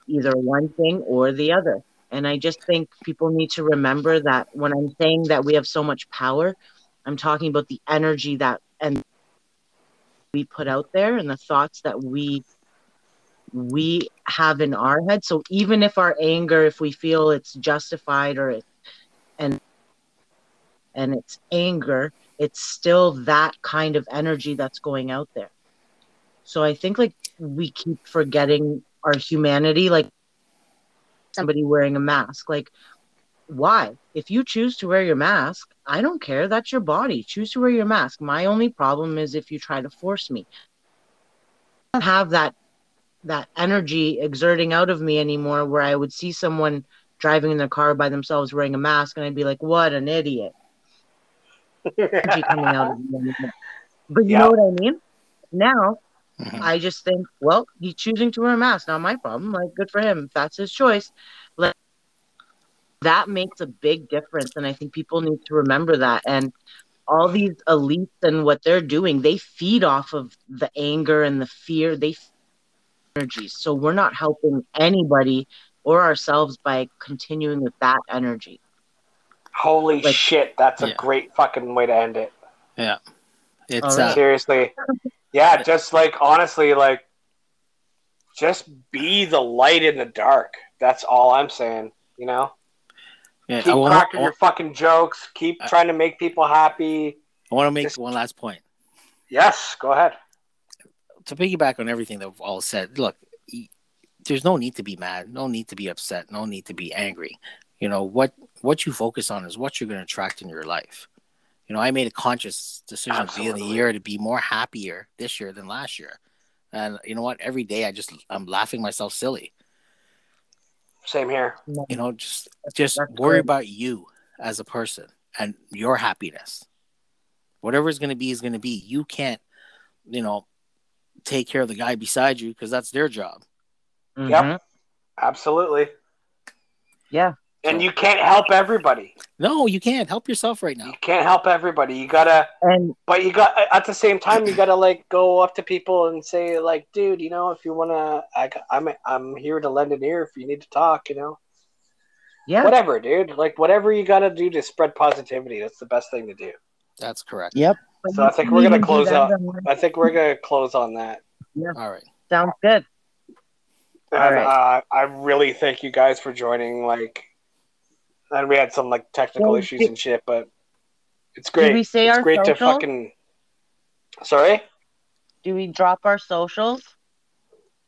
either one thing or the other. And I just think people need to remember that when I'm saying that we have so much power, I'm talking about the energy that and we put out there and the thoughts that we we have in our head. So even if our anger, if we feel it's justified or it, and and it's anger, it's still that kind of energy that's going out there. So I think like we keep forgetting our humanity, like somebody wearing a mask. Like why? If you choose to wear your mask, I don't care. That's your body. Choose to wear your mask. My only problem is if you try to force me. Have that that energy exerting out of me anymore where I would see someone driving in their car by themselves wearing a mask and I'd be like, what an idiot. Energy coming out of me. But you Yeah. know what I mean? Now Mhm. I just think, well, he's choosing to wear a mask. Not my problem. Like, good for him. If that's his choice. Let that makes a big difference, and I think people need to remember that. And all these elites and what they're doing, they feed off of the anger and the fear. They feed energies. So we're not helping anybody or ourselves by continuing with that energy. Holy Like- shit, that's a great fucking way to end it. Yeah. It's All right. uh, Seriously. Yeah, just like honestly, like just be the light in the dark. That's all I'm saying. You know? yeah, Keep I want cracking to your fucking jokes, keep I- trying to make people happy. I want to make just- one last point. Yes, go ahead. To piggyback on everything that we've all said, look, there's no need to be mad, no need to be upset, no need to be angry. You know what what you focus on is what you're going to attract in your life. You know, I made a conscious decision at the beginning of the year to be more happier this year than last year, and you know what? Every day I just I'm laughing myself silly. Same here. You know, just just That's worry great. about you as a person and your happiness. Whatever is going to be is going to be. You can't, you know, take care of the guy beside you because that's their job. Mhm. Yep. Absolutely. Yeah. And you can't help everybody. No, you can't help yourself right now. You can't help everybody. You gotta And But you got at the same time, you gotta like go up to people and say like, dude, you know, if you wanna, I, I'm I'm here to lend an ear if you need to talk, you know, yeah. whatever, dude. Like whatever you gotta do to spread positivity. That's the best thing to do. That's correct. Yep. So I think we're gonna close do that out. I think we're gonna close on that. Yeah. All right. Sounds good. All And, right. uh, I really thank you guys for joining. Like, and we had some like technical Well, issues did- and shit, but it's great. we say it's our great to fucking. Sorry, Do we drop our socials?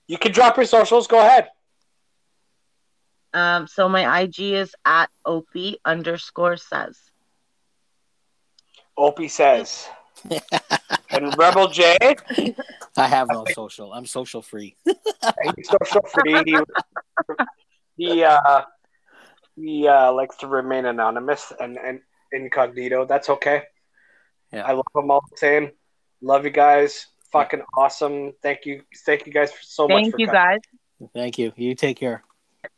you can drop your socials. Go ahead. Um, so my IG is at opie underscore says. Opie says, and Rebel J. I have no social. I'm social free. Social free. [LAUGHS] He, he uh he uh likes to remain anonymous and, and incognito. That's okay. Yeah. I love him all the same. Love you guys. Fucking awesome. Thank you. Thank you guys so much Thank you coming. guys. Thank you. You take care.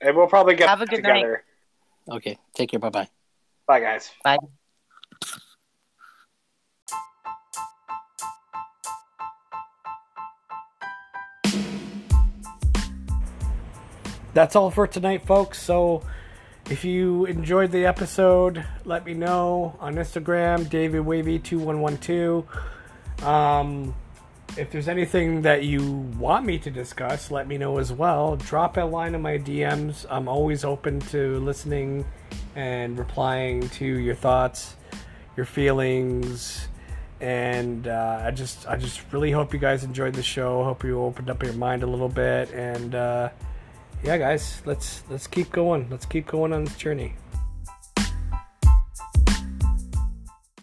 And we'll probably get Have a back good night. together. Okay. Take care. Bye bye. Bye guys. That's all for tonight, folks. So, if you enjoyed the episode, let me know on Instagram, DavidWavy2112. Um, if there's anything that you want me to discuss, let me know as well. Drop a line in my DMs. I'm always open to listening and replying to your thoughts, your feelings, and uh, I just I just really hope you guys enjoyed the show. Hope you opened up your mind a little bit, and uh, yeah, guys, let's let's keep going. Let's keep going on this journey.